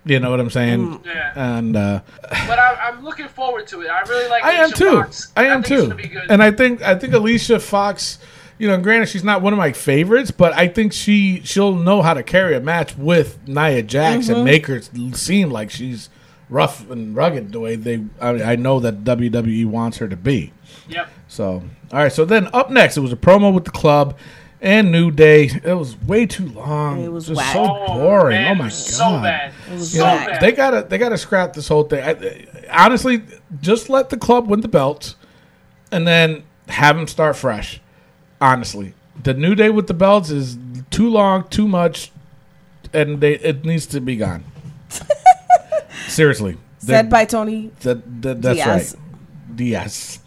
You know what I'm saying? Yeah. And uh, But I, I'm looking forward to it. I really like. I am too. Fox. I am think too. gonna be good. And I think I think Alicia Fox, you know, granted she's not one of my favorites, but I think she she'll know how to carry a match with Nia Jax Mm-hmm. and make her seem like she's rough and rugged the way they I, I know that WWE wants her to be. yep. So, all right. So then up next, it was a promo with the club and New Day. It was way too long. It was just whack. so Oh, boring. man, oh my god. So bad. It was You know, bad. they gotta they gotta scrap this whole thing. I, honestly, just let the club win the belts, and then have them start fresh. Honestly, the New Day with the belts is too long, too much, and they it needs to be gone. Seriously, Said by Tony. that, that that's Diaz. right. Diaz.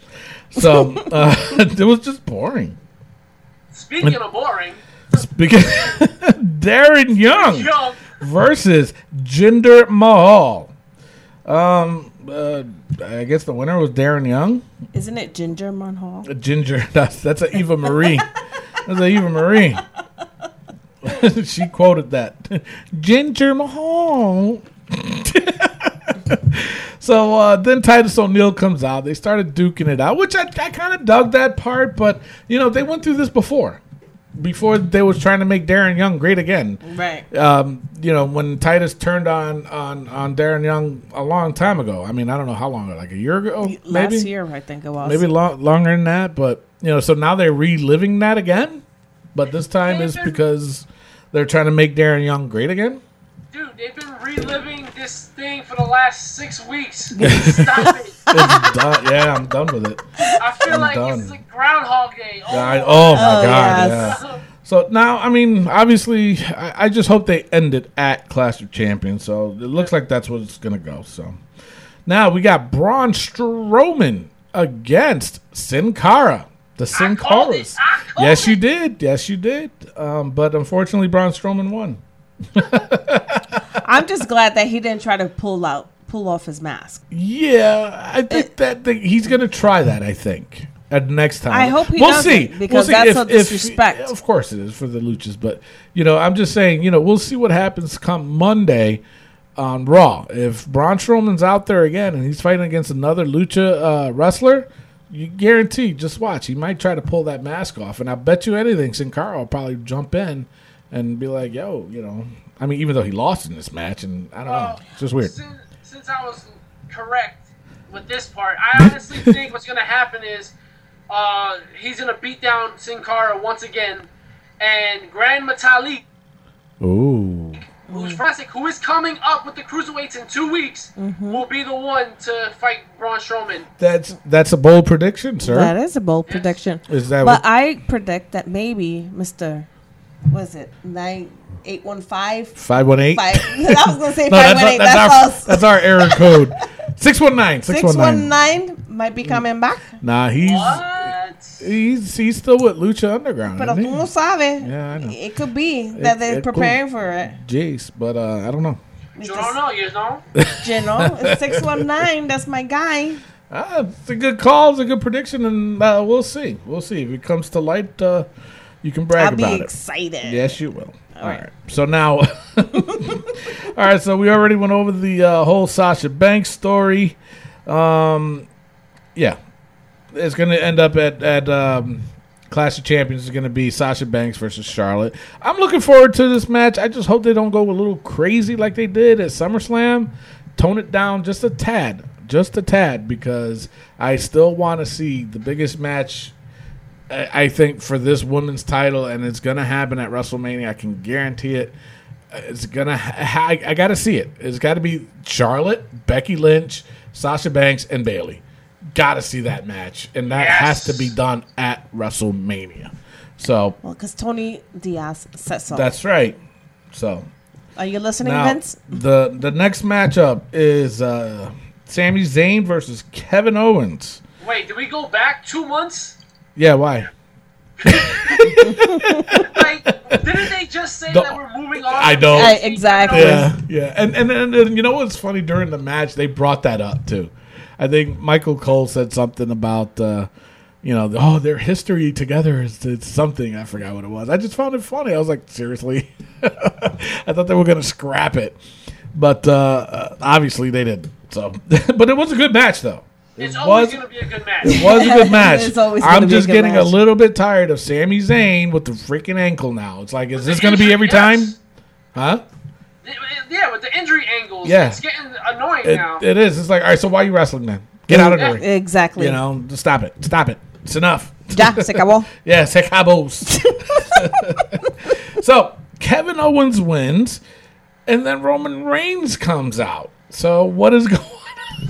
So uh, it was just boring. Speaking of boring, Speaking Darren Young Young versus Jinder Mahal. Um, uh, I guess the winner was Darren Young. Isn't it Ginger Mahal? Ginger, that's that's a Eva Marie. That's a Eva Marie. she quoted that. Ginger Mahal. So uh, then Titus O'Neil comes out. They started duking it out, which I, I kind of dug that part. But you know, they went through this before. Before they was trying to make Darren Young great again. Right. Um, you know, when Titus turned on on on Darren Young a long time ago. I mean, I don't know how long, like a year ago, maybe Last year, I think it was. maybe lo- longer than that. But you know, so now they're reliving that again. But this time is because they're trying to make Darren Young great again. Dude, they've been reliving this thing for the last six weeks. Stop it! It's done. Yeah, I'm done with it. I feel I'm like done. it's like Groundhog Day. Oh, I- oh my Oh, god! yes. Yeah. So now, I mean, obviously, I, I just hope they end it at Clash of Champions. So it looks like that's what it's gonna go. So now we got Braun Strowman against Sin Cara. The Sin called. Caras. I called Yes, you did. Yes, you did. Um, but unfortunately, Braun Strowman won. I'm just glad that he didn't try to pull out, pull off his mask. Yeah, I think that that he's going to try that. I think at next time. I hope he we'll see because we'll see that's a disrespect. of course, it is for the luchas, but you know, I'm just saying. You know, we'll see what happens come Monday on Raw. If Braun Strowman's out there again and he's fighting against another lucha uh, wrestler. You guarantee, just watch. He might try to pull that mask off, and I bet you anything, Sin Cara will probably jump in and be like, "Yo, you know." I mean, even though he lost in this match, and I don't know, it's just weird. Since, since I was correct with this part, I honestly think what's going to happen is uh, he's going to beat down Sin Cara once again, and Gran Metalik, Ooh. who's classic, who is coming up with the cruiserweights in two weeks, will be the one to fight Braun Strowman. That's that's a bold prediction, sir. That is a bold prediction. Is that But what- I predict that maybe Mister, was it nine eight one five? Five one eight. Five. I was gonna say No, five that's, that's, That's, our that's our error code. Six one nine. Six Six one one nine. nine might be coming back. Nah, he's What? he's he's still with Lucha Underground. Pero isn't tú no sabes. Yeah, I know. It could be that they're it could. preparing for it. Jace, but uh, I don't know. You don't know, you know? You know, six one nine. That's my guy. Ah, it's a good call. It's a good prediction, and uh, we'll see. We'll see if it comes to light. Uh, you can brag I'll be about it. excited. Yes, you will. All right. right. So now, all right. So we already went over the uh, whole Sasha Banks story. Um, yeah, it's going to end up at at um, Clash of Champions. Is going to be Sasha Banks versus Charlotte. I'm looking forward to this match. I just hope they don't go a little crazy like they did at SummerSlam. Tone it down just a tad, just a tad, because I still want to see the biggest match I I think for this women's title, and it's gonna happen at WrestleMania. I can guarantee it. It's gonna. Ha- I, I got to see it. It's got to be Charlotte, Becky Lynch, Sasha Banks, and Bayley. Got to see that match, and that has to be done at WrestleMania. So Well, because Tony Diaz said so. that's right. So Are you listening, now Vince? the the next matchup is uh, Sami Zayn versus Kevin Owens. Wait, did we go back two months? Yeah, why? Like, didn't they just say The- that we're moving on? I know. Right, exactly. Yeah, yeah, and, and and and you know what's funny during the match they brought that up too. I think Michael Cole said something about uh, you know oh their history together is it's something I forgot what it was. I just found it funny. I was like seriously, I thought they were gonna scrap it, but uh, uh, obviously they didn't. So, but it was a good match though. It It's always was going to be a good match. it was a good match. It's always I'm be a just good getting a little bit tired of Sami Zayn with the freaking ankle now. It's like is this going to be every time? Huh? Yeah, with the injury angles, Yeah. it's getting annoying It, now. it is. It's like, all right, so why are you wrestling then? Get out of the ring. Exactly. You know, just stop it. Stop it. It's enough. Ya, se acabó. Yeah, se acabos. so Kevin Owens wins, and then Roman Reigns comes out. So what is going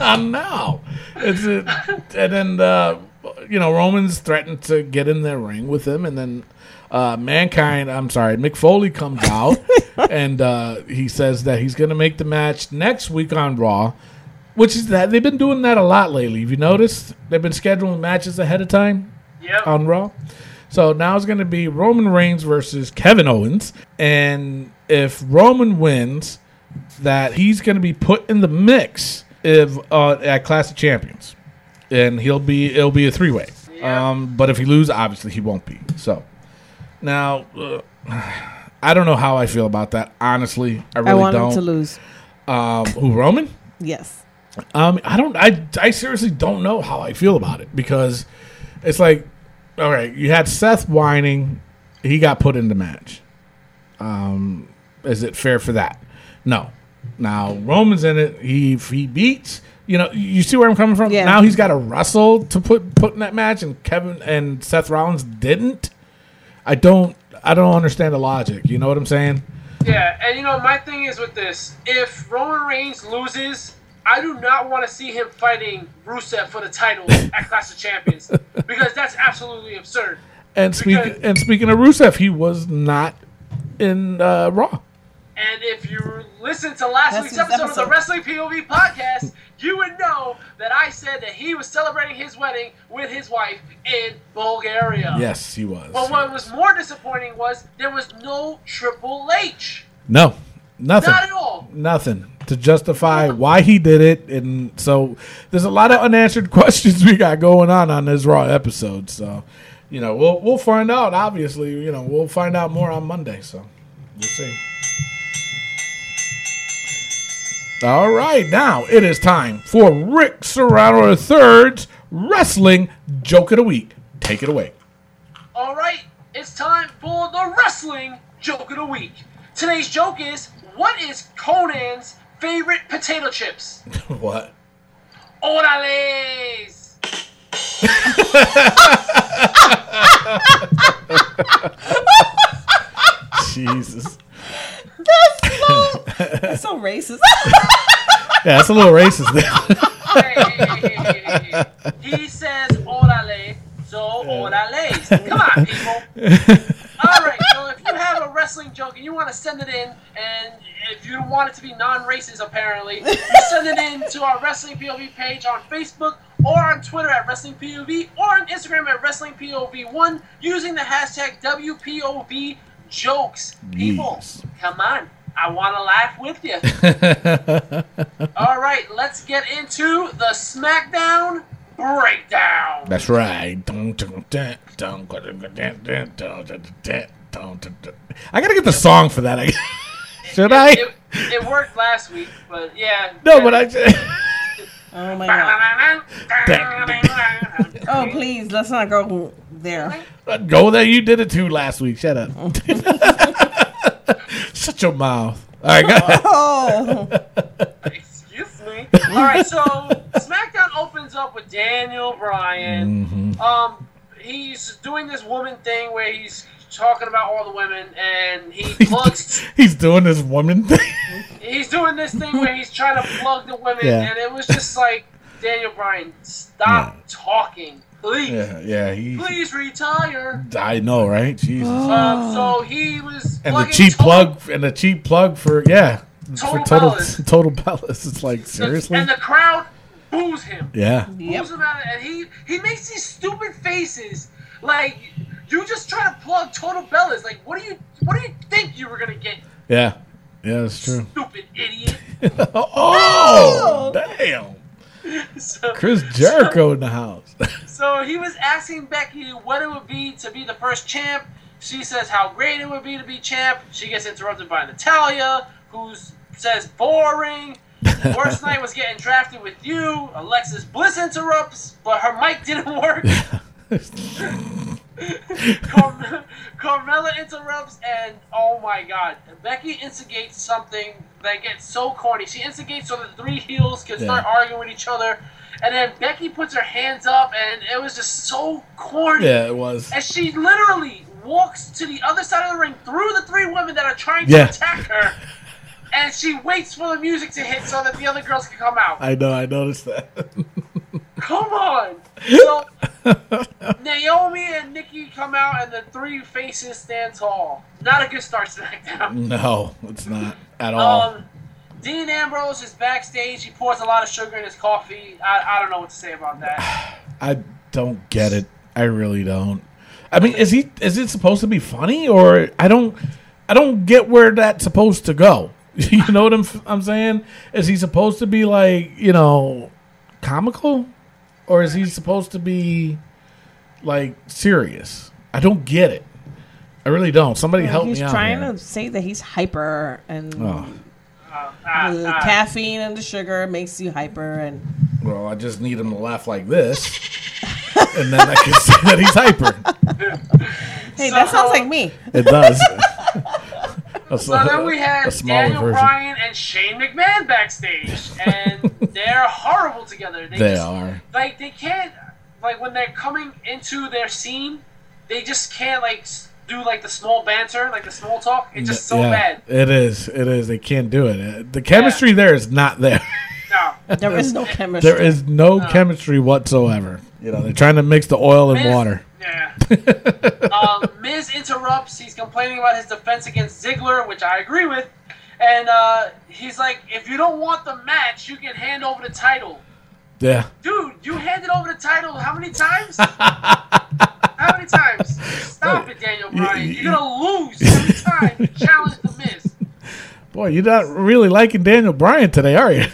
I know. It's a, and then uh, you know Roman's threatened to get in their ring with him, and then uh, mankind. I'm sorry, Mick Foley comes out and uh, he says that he's going to make the match next week on Raw, which is that they've been doing that a lot lately. Have you noticed? They've been scheduling matches ahead of time Yep. on Raw. So now it's going to be Roman Reigns versus Kevin Owens, and if Roman wins, that he's going to be put in the mix if uh, at Clash of Champions, and he'll be it'll be a three way. Yeah. Um, but if he loses, obviously he won't be. So now. Uh, I don't know how I feel about that. Honestly, I really I want don't. him to lose. Um, who Roman? Yes. Um, I don't. I I seriously don't know how I feel about it because it's like, all right, you had Seth whining, he got put in the match. Um, is it fair for that? No. Now Roman's in it. He if he beats. You know, you see where I'm coming from. Yeah. Now he's got to wrestle to put put in that match, and Kevin and Seth Rollins didn't. I don't. I don't understand the logic. You know what I'm saying? Yeah, and you know my thing is with this: if Roman Reigns loses, I do not want to see him fighting Rusev for the title at Clash of Champions because that's absolutely absurd. And speaking and speaking of Rusev, he was not in uh, Raw. And if you listen to last That's week's his episode, of the. Wrestling POV podcast, you would know that I said that he was celebrating his wedding with his wife in Bulgaria. Yes, he was. But what was more disappointing was there was no Triple H. No, nothing. Not at all. Nothing to justify why he did it, and so there's a lot of unanswered questions we got going on on this Raw episode. So, you know, we'll we'll find out. Obviously, you know, we'll find out more on Monday. So, we'll see. All right, now it is time for Rick Serrano III's wrestling joke of the week. Take it away. All right, it's time for the wrestling joke of the week. Today's joke is: What is Konnan's favorite potato chips? what? Orales. Jesus. That's so racist. Yeah, that's a little racist. Hey, he says orale, so orales. Come on, people. All right, so if you have a wrestling joke and you want to send it in, and if you want it to be non-racist, apparently, you send it in to our Wrestling POV page on Facebook or on Twitter at Wrestling POV or on Instagram at Wrestling POV1 using the hashtag WPOV jokes. People, Yes. come on. I want to laugh with you. All right, let's get into the SmackDown breakdown. That's right. I gotta get the song for that. Should I? It, it worked last week, but yeah. No, but I. oh my god. Oh please, let's not go there. Go there. You did it too last week. Shut up. Shut your mouth. All right, go ahead. Oh, Excuse me. All right, so SmackDown opens up with Daniel Bryan. Mm-hmm. Um, he's doing this woman thing where he's talking about all the women, and he plugs. He's doing this woman thing. he's doing this thing where he's trying to plug the women, Yeah. and it was just like Daniel Bryan, stop Yeah. talking, please, Yeah, yeah. He. please retire. I know, right? Jesus. Um, so he was And the cheap Total- plug, and the cheap plug for yeah, for Total total total Bellas. It's like seriously. and the crowd boos him. Yeah. yep. Who's the man? And he he makes these stupid faces. Like you just try to plug Total Bellas. Like what do you what do you think you were gonna get? Yeah. Yeah, that's true. Stupid idiot. oh, damn. So, Chris Jericho in the house. so he was asking Becky what it would be to be the first champ. She says how great it would be to be champ. She gets interrupted by Natalya, who says boring. Worst night was getting drafted with you. Alexis Bliss interrupts, but her mic didn't work. Carm- Carmella interrupts, and oh my god, Becky instigates something that gets so corny. She instigates so the three heels can start arguing with each other, and then Becky puts her hands up, and it was just so corny. yeah, it was. And she literally walks to the other side of the ring through the three women that are trying to Yeah. attack her, and she waits for the music to hit so that the other girls can come out. I know. I noticed that. Come on. So Naomi and Nikki come out, and the three faces stand tall. Not a good start to SmackDown. no, it's not at all. Um, Dean Ambrose is backstage. He pours a lot of sugar in his coffee. I, I don't know what to say about that. I don't get it. I really don't. I mean, is he? Is it supposed to be funny, or I don't? I don't get where that's supposed to go. you know what I'm? I'm saying? Is he supposed to be like you know, comical, or is he supposed to be like serious? I don't get it. I really don't. Somebody help me out. trying here. to say that he's hyper and Oh, the uh, caffeine and the sugar makes you hyper and well, I just need him to laugh like this, and then I can see that he's hyper. hey, that sounds like me. It does. A So then we had Daniel version. Bryan and Shane McMahon backstage, and they're horrible together. They, They just, are. like they can't like when they're coming into their scene, they just can't like do like the small banter, like the small talk. It's just so yeah, bad. It is. It is. They can't do it. The chemistry there is not there. No, There is no chemistry. there is no chemistry whatsoever. You know, they're trying to mix the oil and Miz- water. Yeah. um, Miz interrupts. He's complaining about his defense against Ziggler, which I agree with. And uh, he's like, if you don't want the match, you can hand over the title. Yeah. Dude, you handed over the title how many times? how many times? Stop it, Daniel Bryan. You're gonna lose every time you challenge the Miz. Boy, you're not really liking Daniel Bryan today, are you?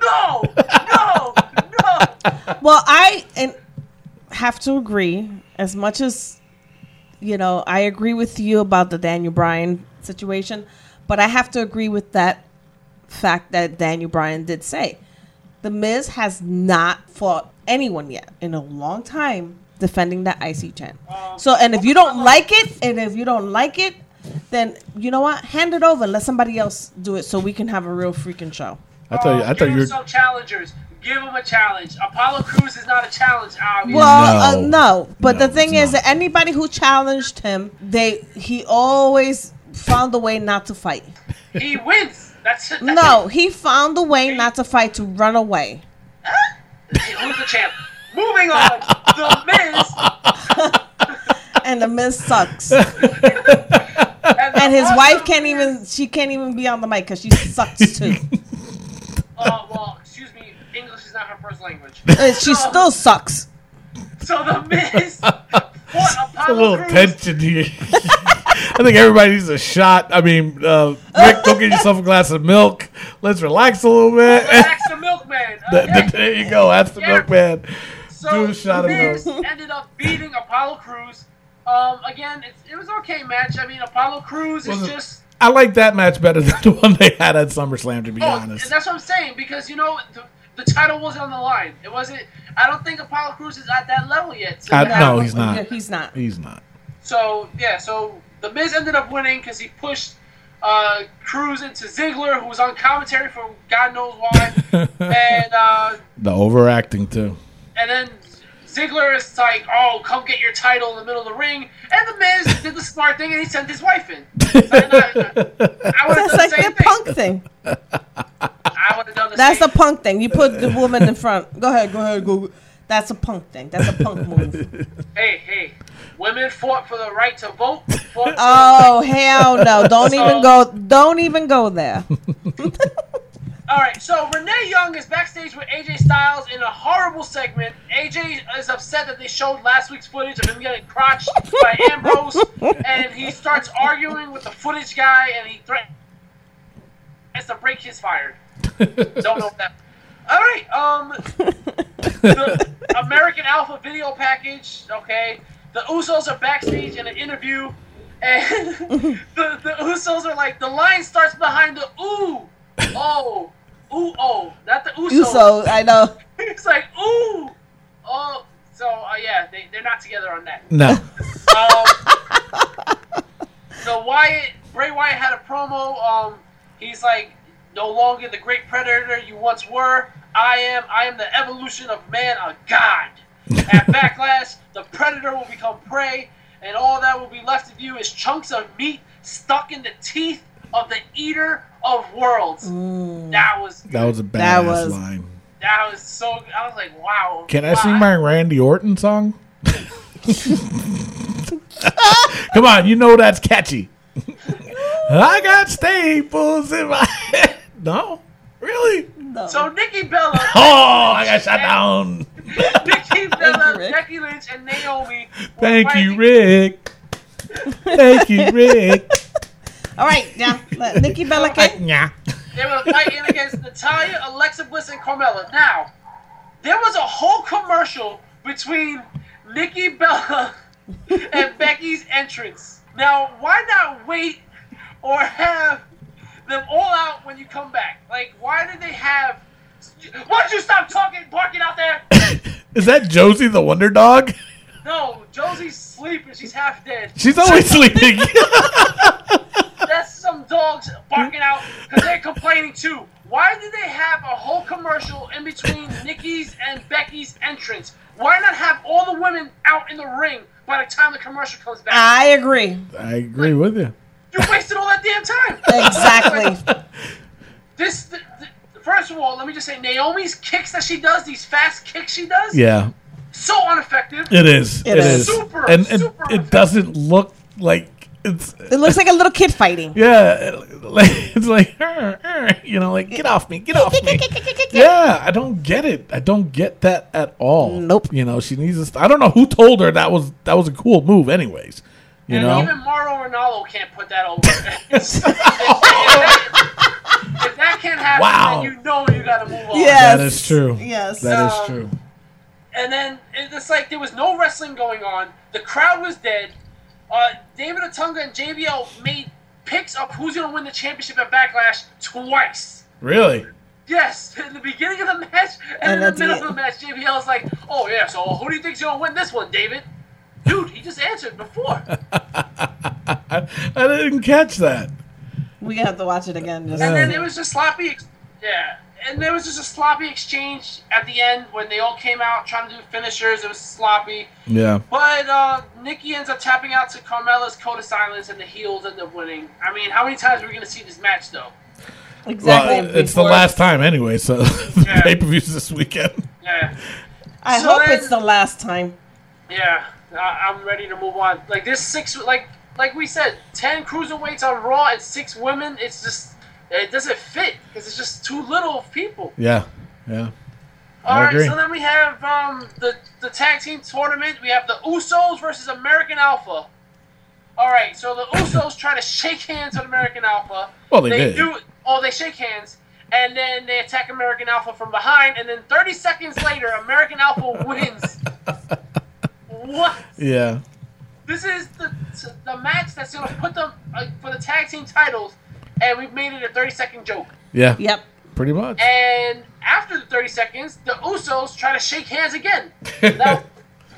No, no, no. Well, I and have to agree. As much as you know, I agree with you about the Daniel Bryan situation, but I have to agree with that fact that Daniel Bryan did say the Miz has not fought anyone yet in a long time defending that IC champ. So, and if you don't like it, and if you don't like it, then you know what? Hand it over. Let somebody else do it so we can have a real freaking show. I thought. You, I thought you were. some challengers. Give him a challenge. Apollo Crews is not a challenge, obviously. Well, No. uh, no, but No, the thing is not. that anybody who challenged him, they he always found a way not to fight. he wins. That's. That's No, he found a way not to fight to run away. it. Who's the champ? Moving on. The Miz And the Miz sucks. and, And his wife can't even she can't even be on the mic because she sucks too. Uh, well, excuse me. English is not her first language. She still sucks. So the Miz fought A little Cruz. tension here. I think everybody needs a shot. I mean, uh, Rick, go get yourself a glass of milk. Let's relax a little bit. Ask the milkman. Th- Okay. th- there you go. Ask the Yeah. milkman. So Do a shot of milk. ended up beating Apollo Crews. Um, again, it's, it was okay match. I mean, Apollo Crews is Wasn't- just. I like that match better than the one they had at SummerSlam. To be Oh, honest, that's what I'm saying because you know the, the title wasn't on the line. It wasn't. I don't think Apollo Crews is at that level yet. So, I- no, he's not. Yeah, he's not. he's not. So yeah, so the Miz ended up winning because he pushed uh, Crews into Ziggler, who was on commentary for God knows why, and uh, The overacting too. and then Ziggler is like, "Oh, come get your title in the middle of the ring," and the Miz did the smart thing and he sent his wife in. And I, I would have That's done like the same the thing. punk thing. I would have done the That's same. the punk thing. You put the woman in front. Go ahead, go ahead, go. That's a punk thing. That's a punk move. hey, hey, women fought for the right to vote. Fought for Oh hell no! Don't So- even go. Don't even go there. All right, so Renee Young is backstage with AJ Styles in a horrible segment. AJ is upset that they showed last week's footage of him getting crotched by Ambrose, and he starts arguing with the footage guy, and he threatens to break his fired. Don't know that. All right, um, the American Alpha video package. Okay, the Usos are backstage in an interview, and the, the Usos are like, the line starts behind the ooh, oh, ooh, oh, not the Usos. Uso, I know. It's like ooh, oh. So uh, yeah, they they're not together on that. No. Um, so Wyatt, Bray Wyatt had a promo. Um, he's like, no longer the great predator you once were. I am. I am the evolution of man, a god. At Backlash, the predator will become prey, and all that will be left of you is chunks of meat stuck in the teeth of the Eater of Worlds. Mm. That was That was a badass That was- line. that was so. I was like, wow. Can I sing my Randy Orton song? Come on, you know that's catchy. I got staples in my head. No, really? No. So Nikki Bella, Oh, I got shot down. Nikki Bella, you, Becky Lynch, and Naomi. were Thank you, Rick. Thank you, Rick. All right, now Nikki Bella get. Yeah. They were fighting against Natalya, Alexa Bliss, and Carmella. Now, there was a whole commercial between Nikki Bella and Becky's entrance. Now, why not wait or have them all out when you come back? Like, why did they have? Why don't you stop talking, barking out there? Is that Josie the Wonder Dog? No, Josie's sleeping. She's half dead. She's always sleeping. That's some dogs barking out because they're complaining too. Why did they have a whole commercial in between Nikki's and Becky's entrance? Why not have all the women out in the ring by the time the commercial comes back? I agree. I agree with you. you wasted all that damn time. Exactly. This, th th first of all, let me just say, Naomi's kicks that she does, these fast kicks she does, Yeah, so ineffective. it is. It it is. is. Super, and and super it doesn't look like it's. it looks like a little kid fighting. Yeah, like it's like "Arr, arr," you know, like get off me, get off me. Yeah, I don't get it. I don't get that at all. Nope. You know, she needs to. St- I don't know who told her that was that was a cool move. Anyways, you and know. even Mauro Ranallo can't put that over. if, that, if that can't happen, Wow. then you know you got to move on. Yes. that is true. Yes. That is Um, true. And then it's like there was no wrestling going on. The crowd was dead. Uh, David Otunga and JBL made picks up who's going to win the championship at Backlash twice. Really? Yes, in the beginning of the match and, And in at the the middle of the match, JBL is like, "Oh yeah, so who do you think's going to win this one, David?" Dude, he just answered before. I, I didn't catch that. We have to watch it again. Just And then it was just sloppy. Yeah. And there was just a sloppy exchange at the end when they all came out trying to do finishers. It was sloppy. Yeah. But uh, Nikki ends up tapping out to Carmella's code of silence, and the heels end up winning. I mean, how many times are we going to see this match, though? exactly. Well, it's the last time anyway, so the Yeah. pay per views this weekend. Yeah. I So hope then- it's the last time. Yeah. I- I'm ready to move on. Like, this six, like, like we said, 10 cruiserweights on Raw and six women, it's just, it doesn't fit because it's just too little of people. Yeah. Yeah. All I right, agree. so then we have um, the the tag team tournament. We have the Usos versus American Alpha. All right, so the Usos try to shake hands with American Alpha. Well, they did. do. Oh, they shake hands, and then they attack American Alpha from behind, and then 30 seconds later, American Alpha wins. what? Yeah. This is the the match that's gonna put them uh, for the tag team titles, and we've made it a 30 second joke. Yeah. Yep. Pretty much. And after the 30 seconds, the Usos try to shake hands again. Now,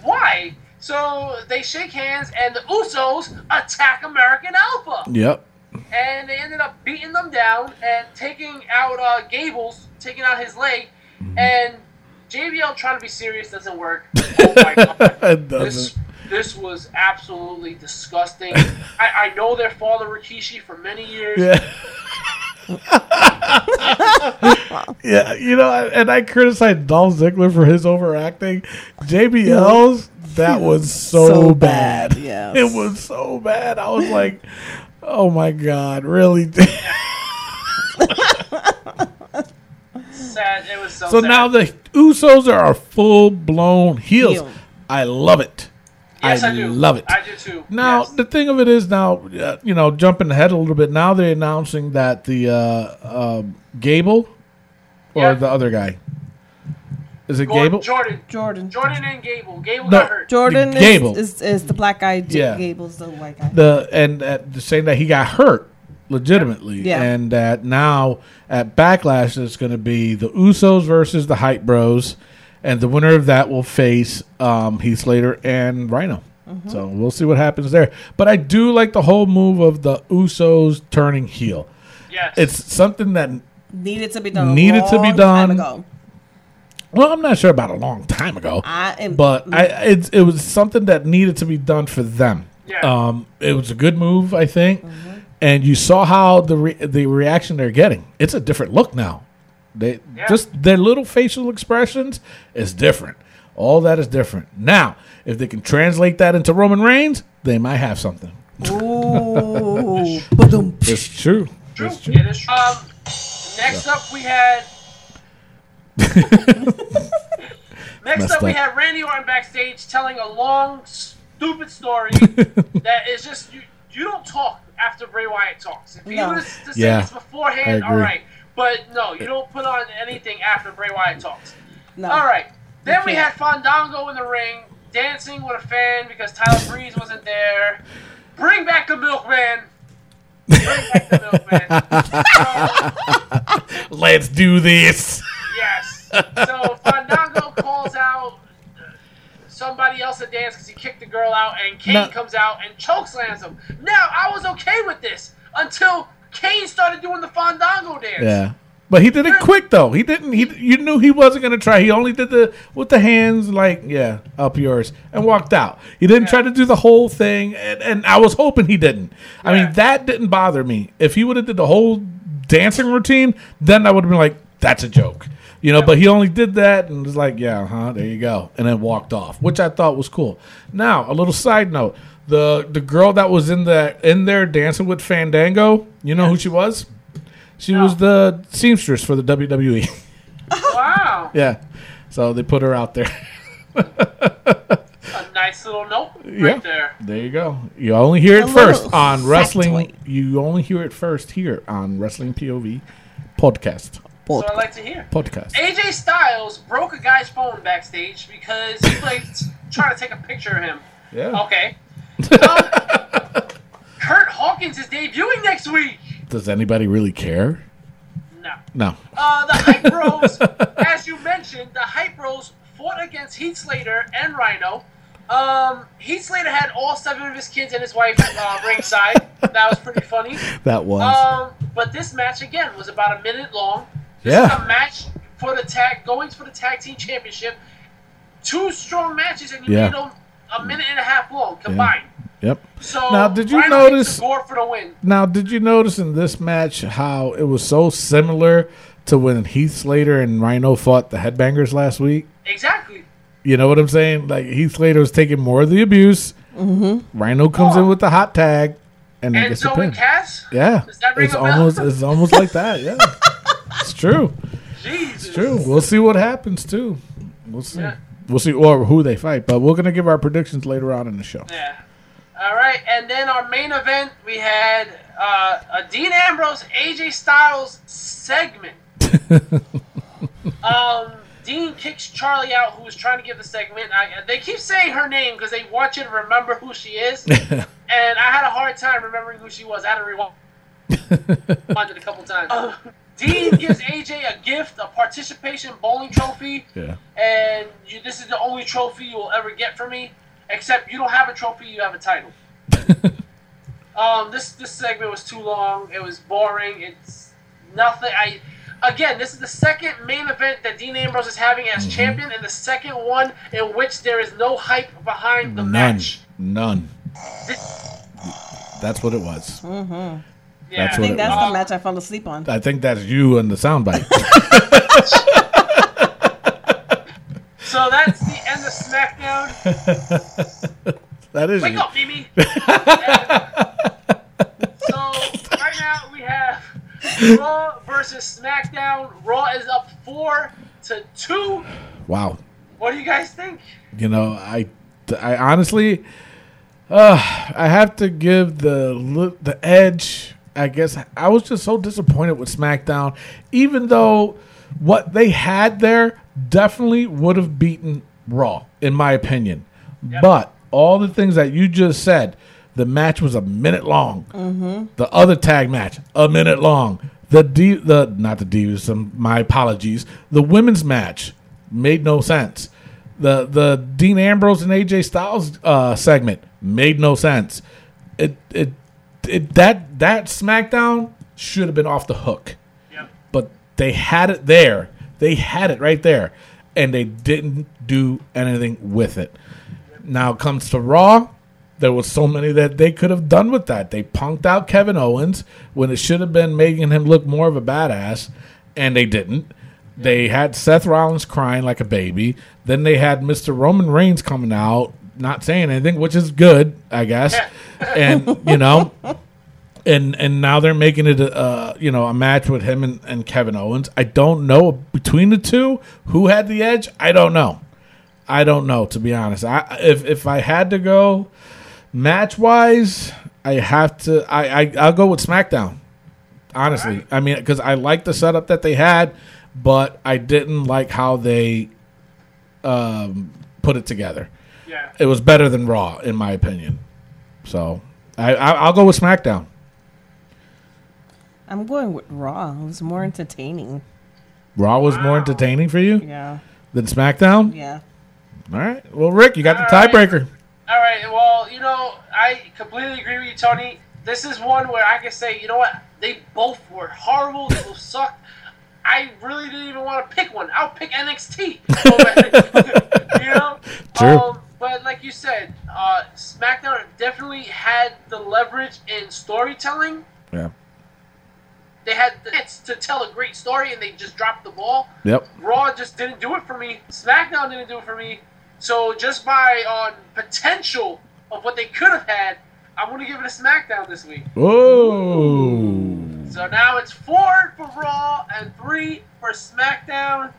why? So they shake hands, and the Usos attack American Alpha. Yep. And they ended up beating them down and taking out uh, Gables, taking out his leg. And JBL trying to be serious doesn't work. Oh my god. it doesn't. this was absolutely disgusting. I, I know their father Rikishi for many years. Yeah. yeah, you know, and I criticized Dolph Ziggler for his overacting. JBL's that was so, So bad. bad, yes. It was so bad. I was like, "Oh my god, really?" Sad. It was so, so sad. now the Usos are full blown heels. Heel. I love it. Yes, I, I do. love it. I do too. Now Yes. the thing of it is now, uh, you know, jumping ahead a little bit. Now they're announcing that the uh, um Gable or Yeah. the other guy is it Gordon- Gable? Jordan. Jordan. Jordan and Gable. Gable No. got hurt. Jordan The Gable. is, is the black guy. Yeah. Gable's the white guy. The and uh, saying that he got hurt legitimately, Yeah. and that now at Backlash it's going to be the Usos versus the Hype Bros, and the winner of that will face um, Heath Slater and Rhino. Mm-hmm. So we'll see what happens there. But I do like the whole move of the Usos turning heel. Yes. It's something that Needed to be done. a Needed to be done. Time ago. well, I'm not sure about a long time ago. I am, but I it's it was something that needed to be done for them. Yeah. Um, it was a good move, I think, and you saw how the re- the reaction they're getting. It's a different look now. They Yeah. just their little facial expressions is different. All that is different. Now, if they can translate that into Roman Reigns, they might have something. Ooh. Ba-dum. It's true. True. It's true. It is true. Um, next up, we had. next Messed up, we had Randy Orton backstage telling a long, stupid story that is just you. You don't talk after Bray Wyatt talks. If you No. was to say Yeah, this beforehand, all right. But no, you don't put on anything after Bray Wyatt talks. No. All right. Then we had can't. Fandango in the ring, dancing with a fan because Tyler Breeze wasn't there. Bring back the milkman. Bring back the milkman. So, Let's do this. yes. So Fandango calls out somebody else to dance because he kicked the girl out, and Kane No. comes out and chokeslams him. Now I was okay with this until Kane started doing the Fandango dance. Yeah. But he did it quick though. He didn't. He you knew he wasn't gonna try. He only did the with the hands like yeah up yours and walked out. He didn't try to do the whole thing, and, and I was hoping he didn't. I mean that didn't bother me. If he would have did the whole dancing routine, then I would have been like that's a joke, you know. But he only did that and was like yeah, huh, there you go, and then walked off, which I thought was cool. Now a little side note: the the girl that was in the in there dancing with Fandango, you know who she was? She was the seamstress for the WWE. Wow. yeah. So they put her out there. A nice little note right Yeah. there. There you go. You only hear it first little on Wrestling. You only hear it first here on Wrestling POV podcast. So I like to hear. Podcast. AJ Styles broke a guy's phone backstage because he like trying to take a picture of him. Yeah. Okay. Um, Curt Hawkins is debuting next week. Does anybody really care? No. No. Uh, the Hype Bros, as you mentioned, the Hype Bros fought against Heath Slater and Rhino. Um, Heath Slater had all seven of his kids and his wife uh, ringside. That was pretty funny. That was. Um, but this match again was about a minute long. This Yeah. is a match for the tag, going for the tag team championship. Two strong matches, and you Yeah. made them a minute and a half long combined. yep. So Now, did you Rhino notice- the for the win? Now, did you notice in this match how it was so similar to when Heath Slater and Rhino fought the Headbangers last week? Exactly. You know what I'm saying? Like Heath Slater was taking more of the abuse. Mm-hmm. Rhino comes in with the hot tag, and then And gets the Zoe pin. Cass. Yeah, Does that ring it's a bell? almost it's almost like that. Yeah, it's true. Jesus. It's true. We'll see what happens too. We'll see. Yeah. We'll see or who they fight, but we're gonna give our predictions later on in the show. Yeah. All right, and then our main event, we had uh, a Dean Ambrose AJ Styles segment. um, Dean kicks Charlie out, who was trying to give the segment. I, they keep saying her name because they want you to remember who she is, and I had a hard time remembering who she was. I had to rewind it a couple times. Uh, Dean gives AJ a gift, a participation bowling trophy Yeah. and you, this is the only trophy you will ever get from me. Except you don't have a trophy, you have a title. um, this this segment was too long. It was boring. It's nothing. I again, this is the second main event that Dean Ambrose is having as champion, and the second one in which there is no hype behind the None. match. None. This- That's what it was. Yeah, That's I think that's was. the match I fell asleep on. I think that's you and the soundbite. so that's the end of SmackDown. that is Wake you. up, Mimi. so right now we have Raw versus SmackDown. Raw is up four to two. Wow. What do you guys think? You know, I, I honestly, uh, I have to give the the edge. I guess I was just so disappointed with SmackDown, even though what they had there definitely would have beaten Raw, in my opinion. But all the things that you just said, the match was a minute long. The other tag match, a minute long. The D, the not the Divas. Um, my apologies. The women's match made no sense. The the Dean Ambrose and AJ Styles uh, segment made no sense. It it it that that SmackDown should have been off the hook, Yep. but they had it there. They had it right there, and they didn't do anything with it. Now it comes to Raw. There was so many that they could have done with that. They punked out Kevin Owens when it should have been making him look more of a badass, and they didn't. They had Seth Rollins crying like a baby. Then they had Mr. Roman Reigns coming out, not saying anything, which is good, I guess. and you know, and and now they're making it a uh, you know a match with him and, and Kevin Owens. I don't know between the two who had the edge. I don't know. I don't know to be honest. I if if I had to go match wise, I have to. I, I I'll go with SmackDown. Honestly, I mean because I like the setup that they had, but I didn't like how they um, put it together. Yeah. It was better than Raw in my opinion. So I, I I'll go with SmackDown. I'm going with Raw. It was more entertaining. Raw was more entertaining for you Yeah. than SmackDown. Yeah. All right. Well, Rick, you got the All right. tiebreaker. All right. Well, you know, I completely agree with you, Tony. This is one where I can say, you know what? They both were horrible. They both sucked. I really didn't even want to pick one. I'll pick NXT. you know. True. Um, but like you said, uh, SmackDown definitely had the leverage in storytelling. Yeah. They had the hits to tell a great story, and they just dropped the ball. Yep. Raw just didn't do it for me. SmackDown didn't do it for me. So just by on potential of what they could have had, I'm going to give it a SmackDown this week. Whoa. So now it's four for Raw and three for SmackDown.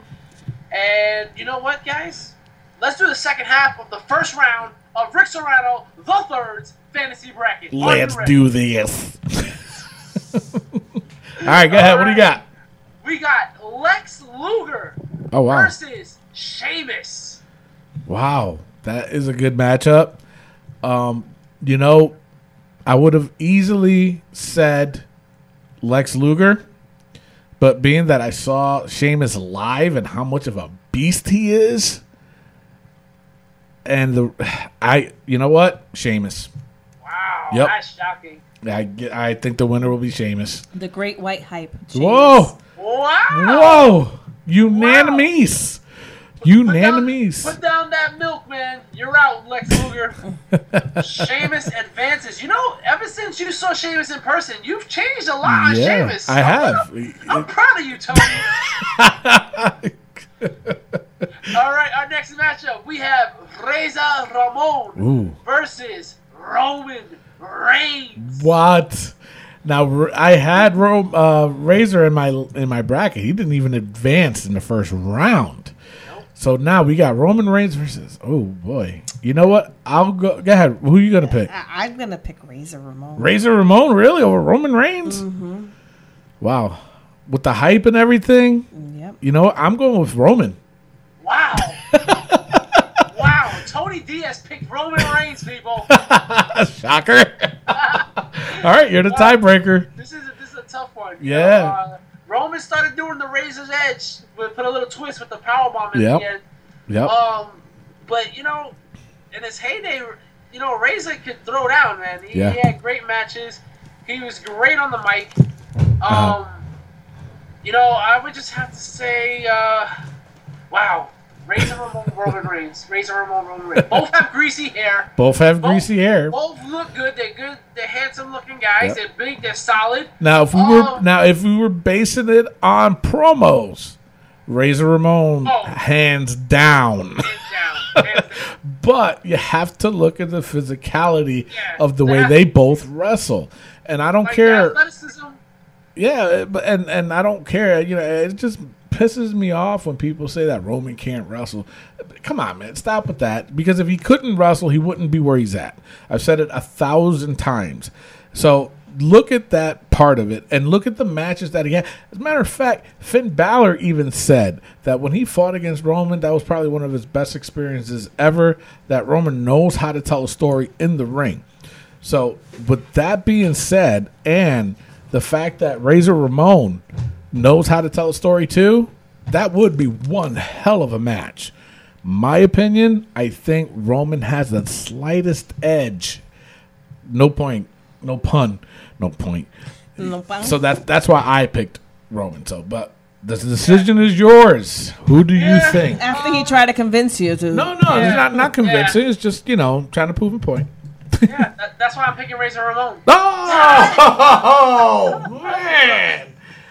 And you know what, guys? Let's do the second half of the first round of Rick Serrano, the third's fantasy bracket. Let's do this. All right, go ahead. What do you got? We got Lex Luger Oh wow. versus Sheamus. Wow, that is a good matchup. Um, you know, I would have easily said Lex Luger, but being that I saw Sheamus live and how much of a beast he is, and the I, you know what, Sheamus. Wow, Yep. that's shocking. I I think the winner will be Sheamus. The Great White Hype. Whoa, Wow. whoa, unanimous, unanimous. Put down that milk, man. You're out, Lex Luger. Sheamus advances. You know, ever since you saw Sheamus in person, you've changed a lot on Yeah, Sheamus. I have. I'm proud of you, Tony. All right, our next matchup we have Razor Ramon Ooh. versus Roman Reigns. What? Now I had Ro- uh, Razor in my in my bracket. He didn't even advance in the first round. So now we got Roman Reigns versus. Oh boy! You know what? I'll go. Go ahead. Who are you gonna pick? I- I'm gonna pick Razor Ramon. Razor Ramon really over Roman Reigns? Wow! With the hype and everything, Yep. you know what? I'm going with Roman. Wow. wow. Tony Diaz picked Roman Reigns, people. Shocker! All right, you're the tiebreaker. This is a, this is a tough one. Yeah. know, uh, Roman started doing the Razor's Edge, but put a little twist with the power bomb at Yep. the end. Yep. Um, but you know, in his heyday, you know, Razor could throw down, man. He, Yeah. he had great matches. He was great on the mic. Um, Uh-huh. you know, I would just have to say, uh, wow, Razor Ramon, Roman Reigns, Razor Ramon, Roman Reigns. Both have greasy hair. Both have greasy hair. Both look good. They're good. They're handsome looking guys. Yep. They're big. They're solid. Now, if we were Oh. now if we were basing it on promos, Razor Ramon Oh. hands down. Hands down. Hands down. But you have to look at the physicality Yeah. of the way they both wrestle, and I don't Like care. athleticism. Yeah, but and and I don't care. You know, it just pisses me off when people say that Roman can't wrestle. Come on, man, stop with that. Because if he couldn't wrestle, he wouldn't be where he's at. I've said it a thousand times. So look at that part of it and look at the matches that he had. As a matter of fact, Finn Balor even said that when he fought against Roman, that was probably one of his best experiences ever. That Roman knows how to tell a story in the ring. So, with that being said, and the fact that Razor Ramon knows how to tell a story too, that would be one hell of a match. My opinion, I think Roman has the slightest edge. No point, no pun, no point. No problem. So that that's why I picked Roman. So, but the decision is yours. Who do you Yeah. think? After he tried to convince you to. No, no, it's not not convincing. It's just you know trying to prove a point. Yeah, that, that's why I'm picking Razor Ramon. Oh man!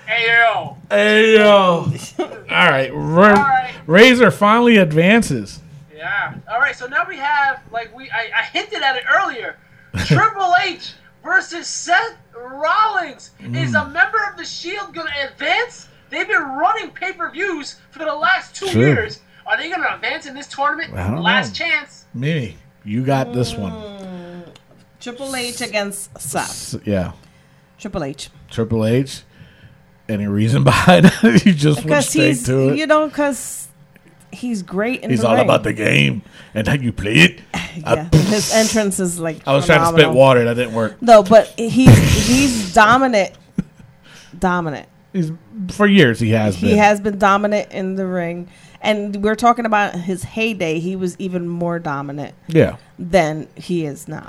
Hey yo. Hey yo! All right, Ra- right. Razor finally advances. Yeah. All right. So now we have like we I, I hinted at it earlier. Triple H versus Seth Rollins. Is Mm. a member of the Shield going to advance? They've been running pay per views for the last two Sure. years. Are they going to advance in this tournament? I don't Last know. chance. Mimi, you got this one. Triple H against Seth. S- Yeah, Triple H. Triple H. Any reason behind it? you just Because he's, to it. you know, because he's great in He's all ring. about the game and how you play it. Yeah, his entrance is like. I was trying to spit water. That didn't work. No, but he's he's dominant. Dominant. He's for years. He has He been. has been dominant in the ring, and we're talking about his heyday. He was even more dominant yeah. than he is now.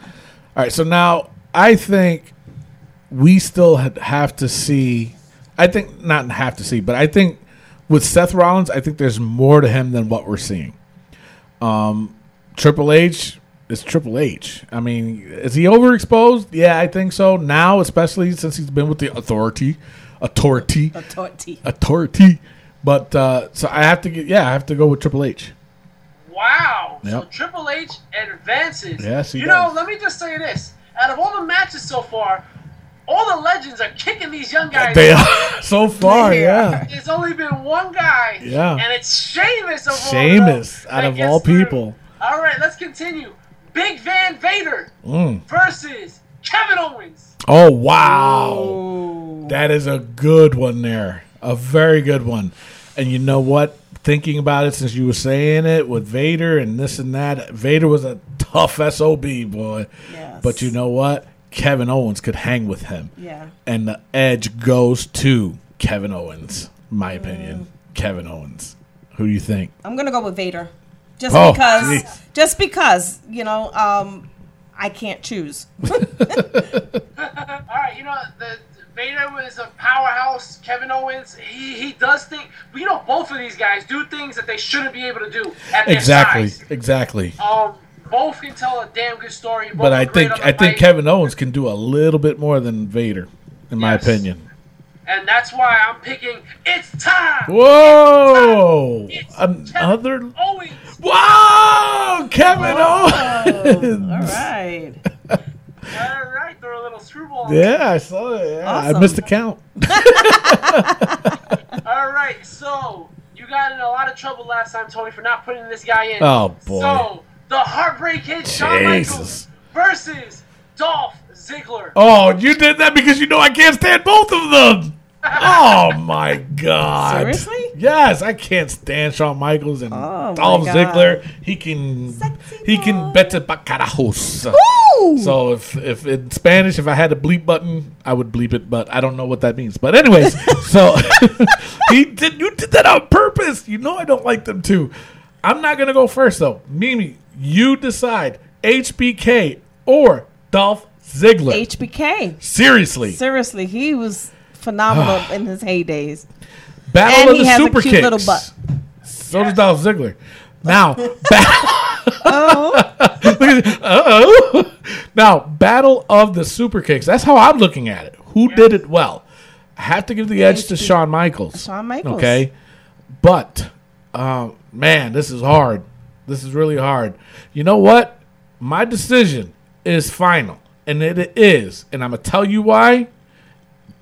All right. So now I think we still have to see. I think not have to see, but I think with Seth Rollins, I think there's more to him than what we're seeing. Um, Triple H is Triple H. I mean, is he overexposed? Yeah, I think so. Now, especially since he's been with the authority, authority, Authority. authority. But uh, so I have to get. Yeah, I have to go with Triple H. Wow. So Triple H advances. Yes, he You does. know, let me just say this. Out of all the matches so far, all the legends are kicking these young guys. They are so far. Yeah. There's only been one guy. Yeah. And it's Sheamus of all Sheamus, out of gets all through. people. All right, let's continue. Big Van Vader Mm. versus Kevin Owens. Oh wow, that is a good one there. A very good one. And you know what? Thinking about it since you were saying it with Vader and this and that, Vader was a tough sob boy. Yes. But you know what? Kevin Owens could hang with him. Yeah. And the edge goes to Kevin Owens. My opinion, Kevin Owens. Who do you think? I'm gonna go with Vader, just Oh, because. jeez. Just because you know, um, I can't choose. All right, you know the Vader was a powerhouse. Kevin Owens, he he does think. You know, both of these guys do things that they shouldn't be able to do at their Exactly. size. Exactly. Um, both can tell a damn good story. Both But I think on the I think mic, Kevin Owens can do a little bit more than Vader, in my opinion. and that's why I'm picking. It's time. Whoa! It's Another. Kevin Owens. Whoa! Kevin Owens. All right. All right, throw a little screwball. Yeah, I saw it. Yeah, I missed the count. All right, so you got in a lot of trouble last time, Tony, for not putting this guy in. Oh, boy. So the Heartbreak Kid, Shawn Michaels versus Dolph Ziggler. Oh, you did that because you know I can't stand both of them. Oh my god! Seriously? Yes, I can't stand Shawn Michaels and Oh, Dolph Ziggler. He can he can boy. vete pa carajos. Woo! So if if in Spanish, if I had a bleep button, I would bleep it, but I don't know what that means. But anyways, so he did you did that on purpose. You know I don't like them too. I'm not gonna go first though. Mimi, you decide HBK or Dolph Ziggler. HBK. Seriously, Seriously, he was phenomenal in his heydays. battle And of he the super kicks. little butt. So does Dolph Ziggler. Now, battle. Oh. Now, battle of the super kicks. That's how I'm looking at it. Who did it well? I have to give the edge to Shawn Michaels. Shawn Michaels. Okay, but um, man, this is hard. This is really hard. You know what? My decision is final, and it is, and I'm gonna tell you why.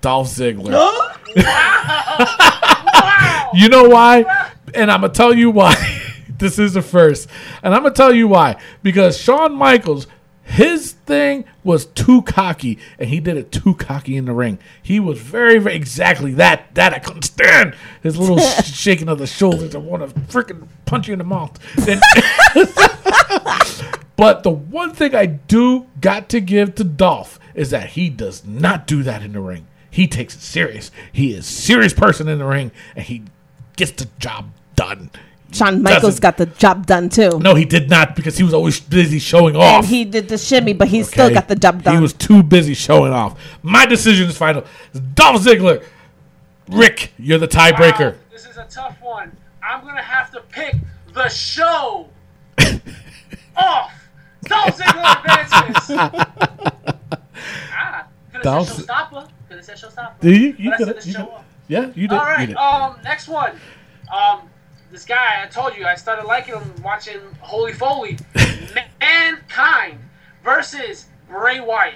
Dolph Ziggler. You know why? And I'm gonna tell you why. this is the first, and I'm gonna tell you why. Because Shawn Michaels, his thing was too cocky, and he did it too cocky in the ring. He was very, very exactly that. That I couldn't stand. His little shaking of the shoulders. I want to freaking punch you in the mouth. And- but the one thing I do got to give to Dolph is that he does not do that in the ring. He takes it serious. He is a serious person in the ring, and he gets the job done. Shawn Michaels Doesn't- got the job done too. No, he did not because he was always busy showing off. And he did the shimmy, but he still got the job done. He was too busy showing off. My decision is final. Dolph Ziggler. Rick, you're the tiebreaker. Wow, this is a tough one. I'm gonna have to pick the show off. Dolph Dolph Ziggler advances. ah, could have Dolph said Z- showstopper. Could have said showstopper. Do you? You But I could've- to You show could. up. Yeah, you did. All you right. did. Um, next one. Um, this guy I told you I started liking him watching Holy Foley. Mankind versus Bray Wyatt.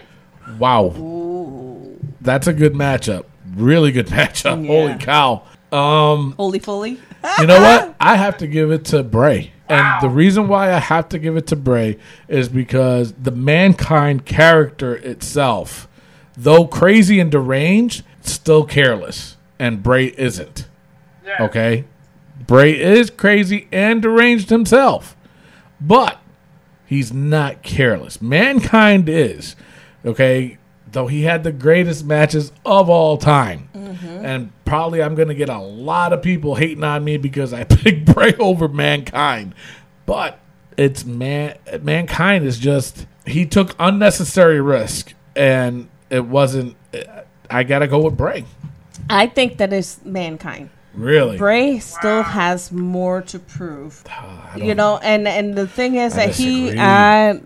Wow. That's a good matchup. Really good matchup. Holy cow. Um, Holy fully. you know what? I have to give it to Bray. And the reason why I have to give it to Bray is because the mankind character itself, though crazy and deranged, still careless. And Bray isn't. Yeah. Okay? Bray is crazy and deranged himself. But he's not careless. Mankind is. Okay? Though he had the greatest matches of all time. Mm-hmm. And probably I'm going to get a lot of people hating on me because I picked Bray over Mankind. But it's man Mankind is just he took unnecessary risk and it wasn't I got to go with Bray. I think that is mankind. Really? Bray still has more to prove. you know, and and the thing is I that he, disagree. uh,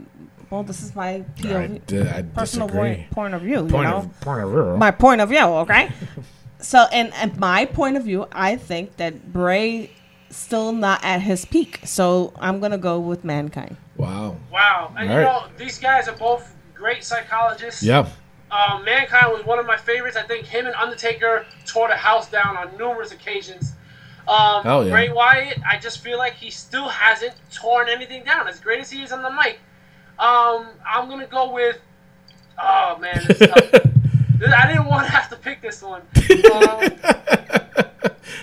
well, this is my I, POV, di- I personal disagree. point, point of view. Point you know, of, point of view. my point of view. Okay. so, and and my point of view, I think that Bray still not at his peak. So I'm gonna go with mankind. wow. Wow. And All you right. know, these guys are both great psychologists. Yeah. Um, Mankind was one of my favorites. I think him and Undertaker tore the house down on numerous occasions. Um, yeah. Bray Wyatt, I just feel like he still hasn't torn anything down. As great as he is on the mic, um, I'm gonna go with. Oh man, this is tough. I didn't want to have to pick this one. Um,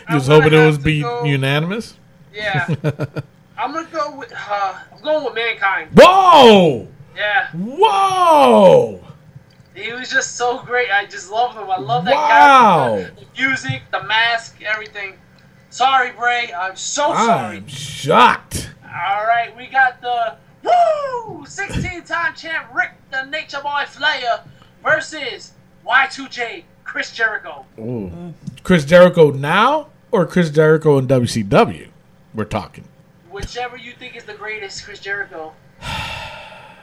You was hoping it was be go- unanimous? yeah, I'm gonna go with. Uh, I'm going with Mankind. Whoa! Yeah. Whoa! He was just so great. I just love him. I love that Wow. character. The music, the mask, everything. Sorry, Bray. I'm so sorry. I'm shocked. All right, we got the woo 16-time champ Ric the Nature Boy Flair versus Y2J Chris Jericho. Ooh. Chris Jericho now or Chris Jericho in WCW? We're talking. Whichever you think is the greatest, Chris Jericho.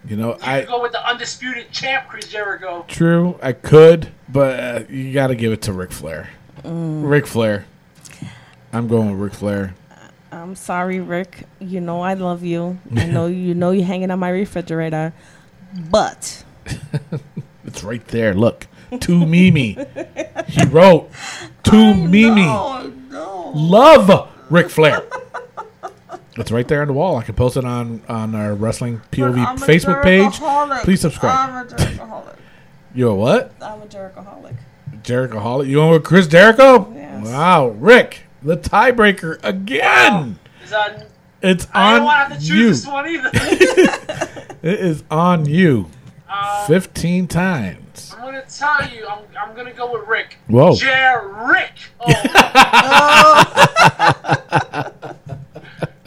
You know, You I can go with the undisputed champ, Chris Jericho. true, I could, but uh, you got to give it to Ric Flair. Mm. Ric Flair. I'm going with Ric Flair. I'm sorry, Rick. You know I love you. I know you know you're hanging on my refrigerator, but It's right there. Look, to Mimi. He wrote to Mimi. Love Ric Flair. It's right there on the wall. I can post it on on our wrestling POV Facebook page. Please subscribe. I'm a Jerichoholic. You're a what? I'm a Jerichoholic. Jericho Holly. You going with Chris Jericho? Yes. Wow, Rick, the tiebreaker again. Is on, It's I don't on want to have to choose you. this one either. It is on you. Um, Fifteen times. I'm gonna tell you, I'm, I'm gonna go with Rick. Whoa. Jer-Rick. Oh.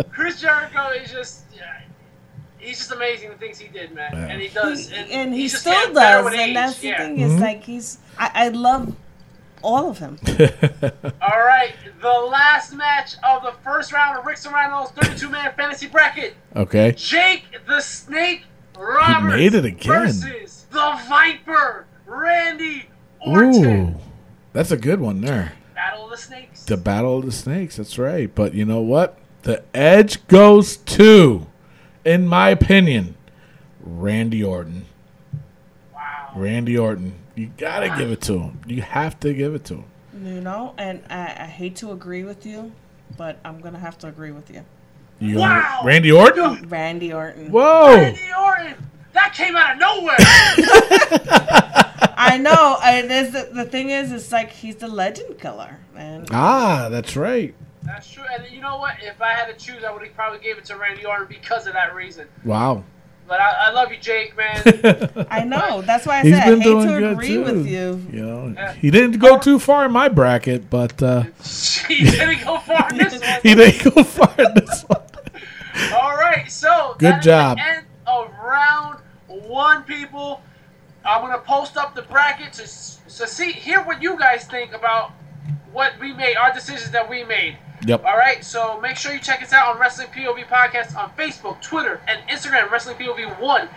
Chris Jericho is just, yeah, he's just amazing the things he did, man, Yeah. and he does, and, and he he's just still does. And age, that's the yeah. thing is Mhm. like he's. I, I love all of him. All right, the last match of the first round of Rick Serrano's 32-man fantasy bracket: Okay. Jake the Snake Roberts made it again. versus the Viper Randy Orton. Ooh, that's a good one there. Battle of the Snakes. The Battle of the Snakes. That's right. But you know what? The edge goes to, in my opinion, Randy Orton. Wow. Randy Orton. You gotta give it to him. You have to give it to him. You know, and I, I hate to agree with you, but I'm gonna have to agree with you. You gonna- Wow. Randy Orton. Randy Orton. Whoa. Randy Orton. That came out of nowhere. I know. And the, the thing is, it's like he's the legend killer, man. Ah, that's right. That's true. And you know what? If I had to choose, I would have probably gave it to Randy Orton because of that reason. Wow. But I, I love you, Jake, man. I know. That's why I He's said I been hate doing to good agree too. with you. You know, Yeah. he didn't go too far in my bracket, but uh, he didn't go far in this one. he didn't go far in this one. All right, so Good that is job. The end of round one, people. I'm gonna post up the bracket to, to see hear what you guys think about what we made, our decisions that we made. Yep. All right, so make sure you check us out on Wrestling POV Podcast on Facebook, Twitter, and Instagram, Wrestling POV 1.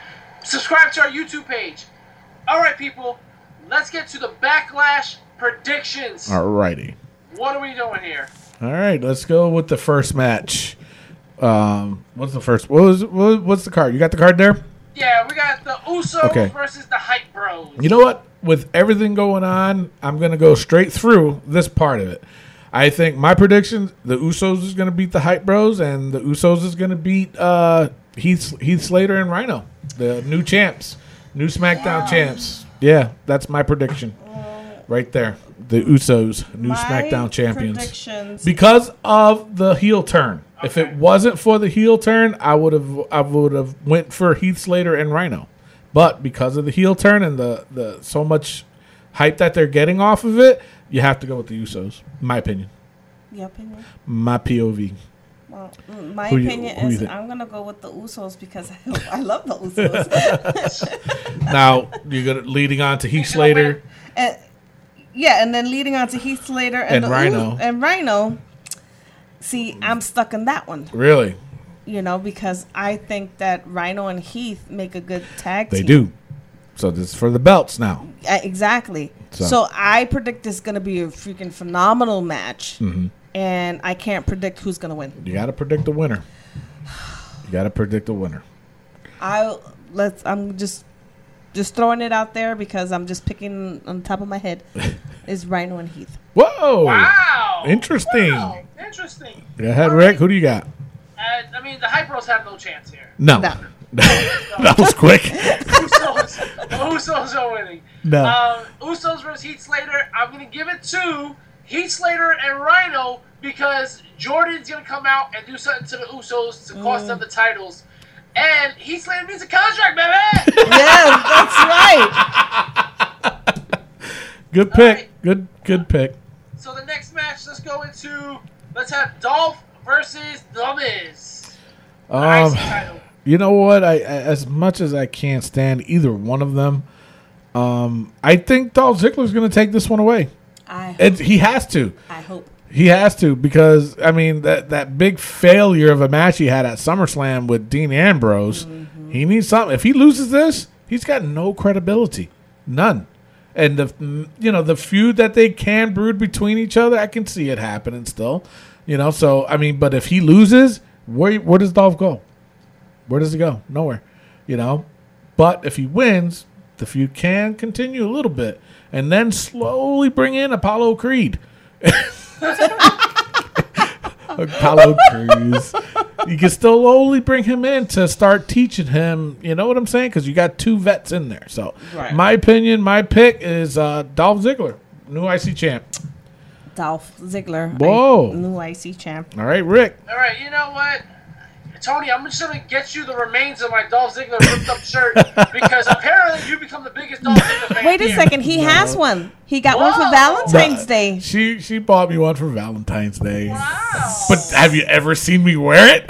Subscribe to our YouTube page. All right, people, let's get to the backlash predictions. All righty. What are we doing here? All right, let's go with the first match. Um, what's the first? What was what, what's the card? You got the card there? Yeah, we got the Usos Okay. versus the Hype Bros. You know what? With everything going on, I'm gonna go straight through this part of it. I think my prediction: the Usos is gonna beat the Hype Bros, and the Usos is gonna beat uh, Heath Heath Slater and Rhino, the new champs, new SmackDown champs. Yeah, that's my prediction, right there. The Usos, new My SmackDown champions. because of the heel turn. If it wasn't for the heel turn, I would have I would have went for Heath Slater and Rhino. But because of the heel turn and the, the so much hype that they're getting off of it, you have to go with the Usos. My opinion. Your opinion? My POV. Well, my Who opinion you is? I'm gonna go with the Usos because I, I love the Usos. now you're gonna leading on to Heath Slater. and, yeah, and then leading on to Heath Slater and, And the Rhino. U- and Rhino. See, I'm stuck in that one. Really, You know, because I think that Rhino and Heath make a good tag they team. do. So this is for the belts now. Uh, exactly. So- So. I predict this is going to be a freaking phenomenal match, Mhm. and I can't predict who's going to win. You got to predict the winner. You got to predict the winner. I let's. I'm just just throwing it out there because I'm just picking on the top of my head. is Rhino and Heath? Whoa! Wow. Interesting. Wow, Interesting. Go ahead, Rick. Who do you got? Uh, I mean, the Hype Bros have no chance here. No. No. that was quick. Usos, the Usos are winning. No. Um, Usos versus Heath Slater. I'm gonna give it to Heath Slater and Rhino because Jordan's gonna come out and do something to the Usos to cost them the titles. And Heath Slater needs a contract, baby. yes, that's right. Good pick. Good good pick. so the next match, let's go into. Let's have Dolph versus The Miz. Um, title. You know what? I, I as much as I can't stand either one of them, um, I think Dolph Ziggler's going to take this one away. I It, he has to. I hope. He has to because I mean that that big failure of a match he had at SummerSlam with Dean Ambrose. He needs something. If he loses this, he's got no credibility, none. And the you know the feud that they can brood between each other, I can see it happening still. You know, so I mean, but if he loses, where where does Dolph go? Where does he go? Nowhere. You know, but if he wins, the feud can continue a little bit, and then slowly bring in Apollo Creed. Apollo Crews. You can still only bring him in to start teaching him. You know what I'm saying? Because you got two vets in there. So, Right. my opinion, my pick is uh, Dolph Ziggler, new IC champ. Dolph Ziggler. Whoa. I- new IC champ. All right, Rick. All right, you know what? Tony, I'm just gonna get you the remains of my Dolph Ziggler ripped up shirt because apparently you become the biggest Dolph Ziggler fan. Wait a second. He has one. He got one for Whoa. Valentine's Day. She she bought me one for Valentine's Day. Wow. But have you ever seen me wear it?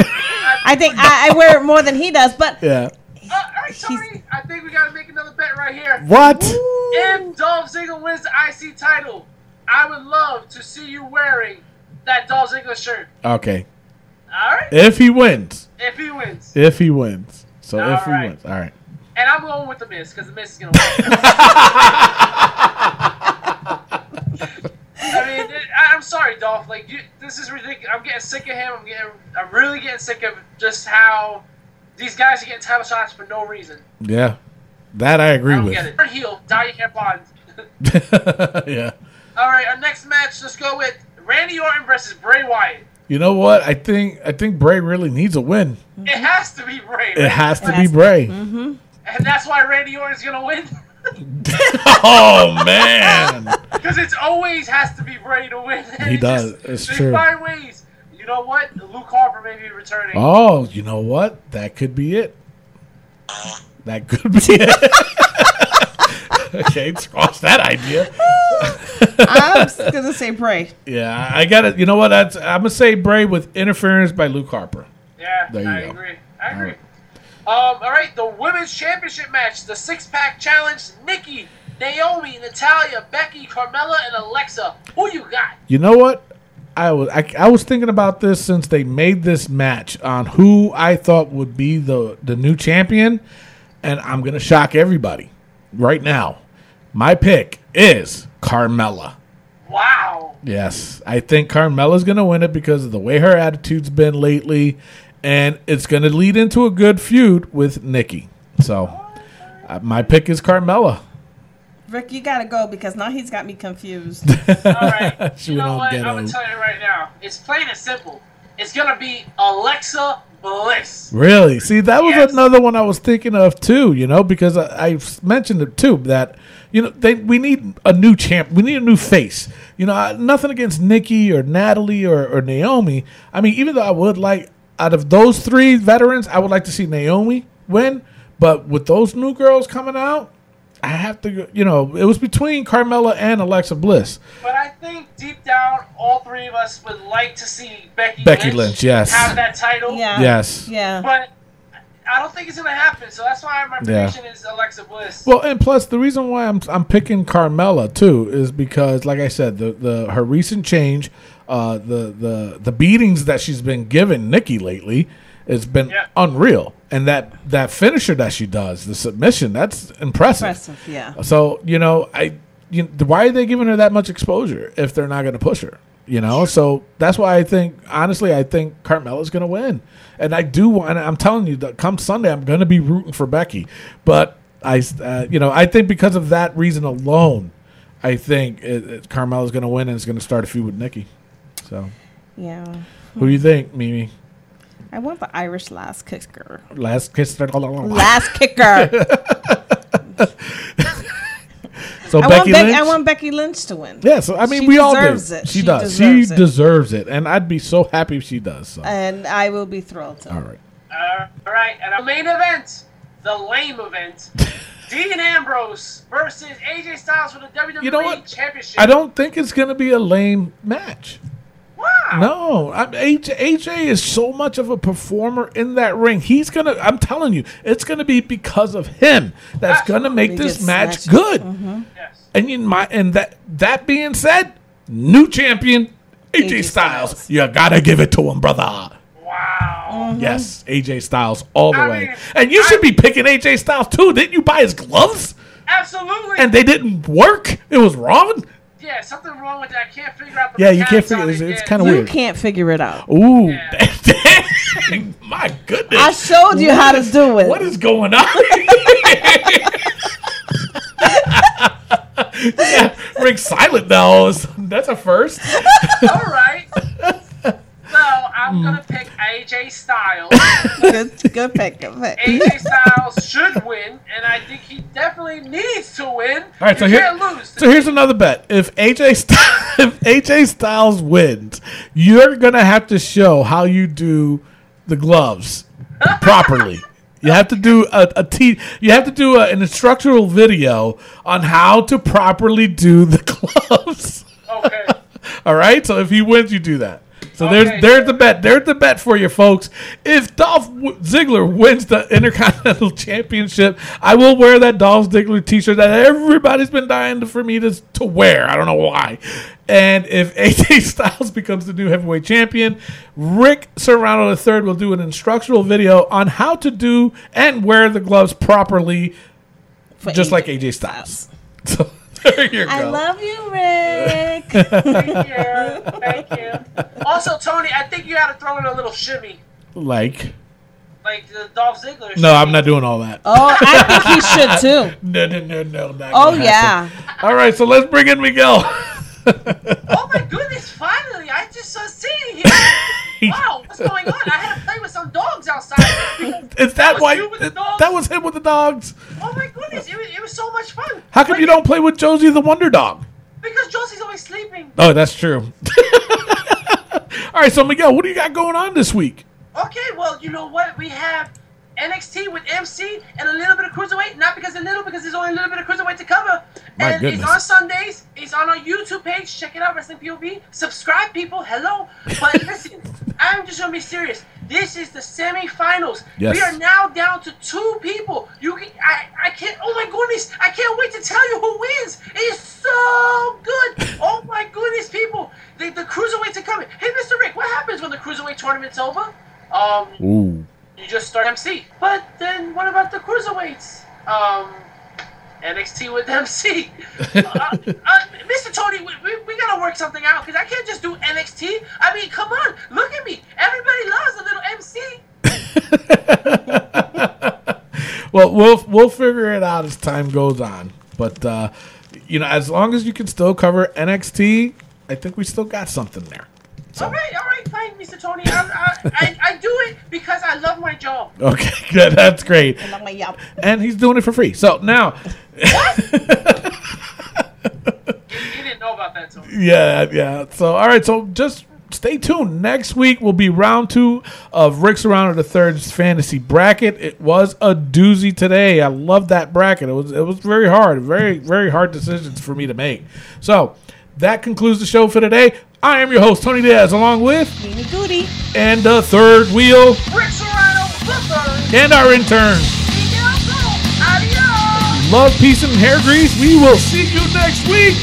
I think I, I wear it more than he does, but yeah. Uh, all right, Tony, I think we gotta make another bet right here. What? If Dolph Ziggler wins the IC title, I would love to see you wearing that Dolph Ziggler shirt. Okay. All right, If he wins. if he wins, If he wins. So if All he wins. All right. and I'm going with the Miz because the Miz is gonna win. I mean, I, I'm sorry, Dolph. Like, you, this is ridiculous. I'm getting sick of him. I'm getting, I'm really getting sick of just how these guys are getting title shots for no reason. Yeah. That I agree I don't with. get it. Turn heel, die can't bond. yeah. All right, our next match. Let's go with Randy Orton versus Bray Wyatt. You know what? I think I think Bray really needs a win. It has to be Bray. It has to be Has to. Bray. Mm-hmm. and that's why Randy Orton's gonna win. Oh man. Because it's always has to be Bray to win. And He it does. just- It's they true. find ways. You know what? Luke Harper may be returning. Oh, you know what? That could be it. That could be it. okay, let's cross that idea. I'm gonna say Bray. Yeah, I got it. You know what? That's I'm gonna say Bray with interference by Luke Harper. Yeah, There you I go. agree. I agree. right. Um, all right, the women's championship match, the six pack challenge. Nikki, Naomi, Natalya, Becky, Carmella, and Alexa. Who you got? You know what? I was I, I was thinking about this since they made this match on who I thought would be the the new champion, and I'm gonna shock everybody right now. My pick is Carmella. Wow. Yes, I think Carmella's going to win it because of the way her attitude's been lately, and it's going to lead into a good feud with Nikki. So, uh, my pick is Carmella. Rick, you gotta go because now he's got me confused. All right. You know what? ghetto. I'm gonna tell you right now. It's plain and simple. It's gonna be Alexa Bliss. Really? See, that was Yes. another one I was thinking of too. You know, because I, I mentioned it too that you know they we need a new champ. We need a new face. You know, I- nothing against Nikki or Natalie or, or Naomi. I mean, even though I would like out of those three veterans, I would like to see Naomi win. But with those new girls coming out, I have to. You know, it was between Carmella and Alexa Bliss. But I think deep down, all three of us would like to see Becky, Becky Lynch, Lynch, yes. have that title. Yeah. Yes. Yeah. But I don't think it's gonna happen. So that's why my Yeah. prediction is Alexa Bliss. Well, and plus the reason why I'm I'm picking Carmella too is because, like I said, the the her recent change, uh, the the the beatings that she's been giving Nikki lately, has been Yeah. unreal, and that that finisher that she does, the submission, that's impressive. Impressive, yeah. So you know, I you why are they giving her that much exposure if they're not going to push her? You know, so that's why I think honestly, I think Carmella's going to win, and I do want. I'm telling you, that come Sunday, I'm going to be rooting for Becky, but I, uh, you know, I think because of that reason alone, I think it, it, Carmella's going to win and is going to start a feud with Nikki. So, Yeah. who do you think, Mimi? I want the Irish Lass Kicker. Last kiss. Lass Kicker. So I, want Becky Becky, Lynch. I want Becky Lynch to win. yeah, so I mean, She we all do. deserves it. She, She does. deserves she it. deserves it, and I'd be so happy if she does. So. And I will be thrilled to. all right. Uh, all right, and our main event, the lame event, Dean Ambrose versus AJ Styles for the WWE You know what? Championship. I don't think it's going to be a lame match. Wow. No, I'm, AJ, AJ is so much of a performer in that ring. He's gonna. I'm telling you, it's gonna be because of him that's uh, gonna make this match snatched. good. Mm-hmm. Yes. And you my and that that being said, new champion AJ, AJ Styles. Styles. You gotta give it to him, brother. Wow. Mm-hmm. Yes, AJ Styles all the I way. mean, and you I- should be picking AJ Styles too. Didn't you buy his gloves? Absolutely. And they didn't work. It was wrong. Yeah, something wrong with that. I can't figure out the Yeah, you can't figure. on It's, it it's kind of weird. You can't figure it out. Ooh, Yeah. my goodness! I showed you how to do it. What is going on? yeah, Rick silent now. That's a first. All right. So I'm Hmm. gonna pick AJ Styles. good, good pick. Good pick. AJ Styles should win, and I think he definitely needs to win. All right, so here, lose. so here's another bet. If AJ Styles, if AJ Styles wins, you're gonna have to show how you do the gloves properly. You have to do a, a te- You have to do a, an instructional video on how to properly do the gloves. Okay. All right. So if he wins, you do that. So Okay. there's there's the bet. There's the bet for you folks. If Dolph Ziggler wins the Intercontinental Championship, I will wear that Dolph Ziggler T-shirt that everybody's been dying to, for me to to wear. I don't know why. And if AJ Styles becomes the new heavyweight champion, Rick Serrano III will do an instructional video on how to do and wear the gloves properly, For just AJ like AJ Styles. So there you go. I love you, Rick. Thank you. Thank you. Also, Tony, I think you got to throw in a little shimmy, like. like the Dolph Ziggler. No, I'm not doing all that. oh, I think he should too. No, no, no, no. not Oh yeah. happen. All right, so let's bring in Miguel. Oh my goodness! Finally, I just saw seeing him. Wow, what's going on? I had to play with some dogs outside. Is that why? you with the dogs? That was him with the dogs. Oh my goodness! It was, it was so much fun. How come Like, you don't play with Josie the Wonder Dog? Because Josie's always sleeping. Oh, that's true. All right, so Miguel, what do you got going on this week? Okay, well, you know what? We have NXT with MC and a little bit of cruiserweight. Not because a little, because there's only a little bit of cruiserweight to cover. My and goodness. it's on Sundays. It's on our YouTube page. Check it out, Wrestling POV. Subscribe, people. Hello. But listen, I'm just gonna be serious. This is the semifinals. Yes. We are now down to two people. You can I, I can't oh my goodness, I can't wait to tell you who wins. It's so good. oh my goodness, people. The the cruiserweights are coming. Hey Mr. Rick, what happens when the cruiserweight tournament's over? Um Ooh. You just start MC. But then what about the cruiserweights? Um, NXT with MC. uh, uh, Mr. Tony, we, we, we gotta work something out because I can't just do NXT. I mean, come on, look at me. Everybody loves a little MC. Well, we'll we'll figure it out as time goes on. But uh, you know, as long as you can still cover NXT, I think we still got something there. So All right, all right, fine, Mr. Tony. I, I, I, I do it because I love my job. okay, good. That's great. I love my job. And he's doing it for free. So now, What? You didn't know about that, Tony. yeah, yeah. So all right. So just stay tuned. Next week will be round two of Rick's Around of the Third's fantasy bracket. It was a doozy today. I love that bracket. It was it was very hard, very very hard decisions for me to make. So that concludes the show for today. I am your host Tony Diaz, along with Mimi Goody. and the third wheel Rick Serrano, the third. and our intern. Adios. Love, peace, and hair grease. We will see you next week.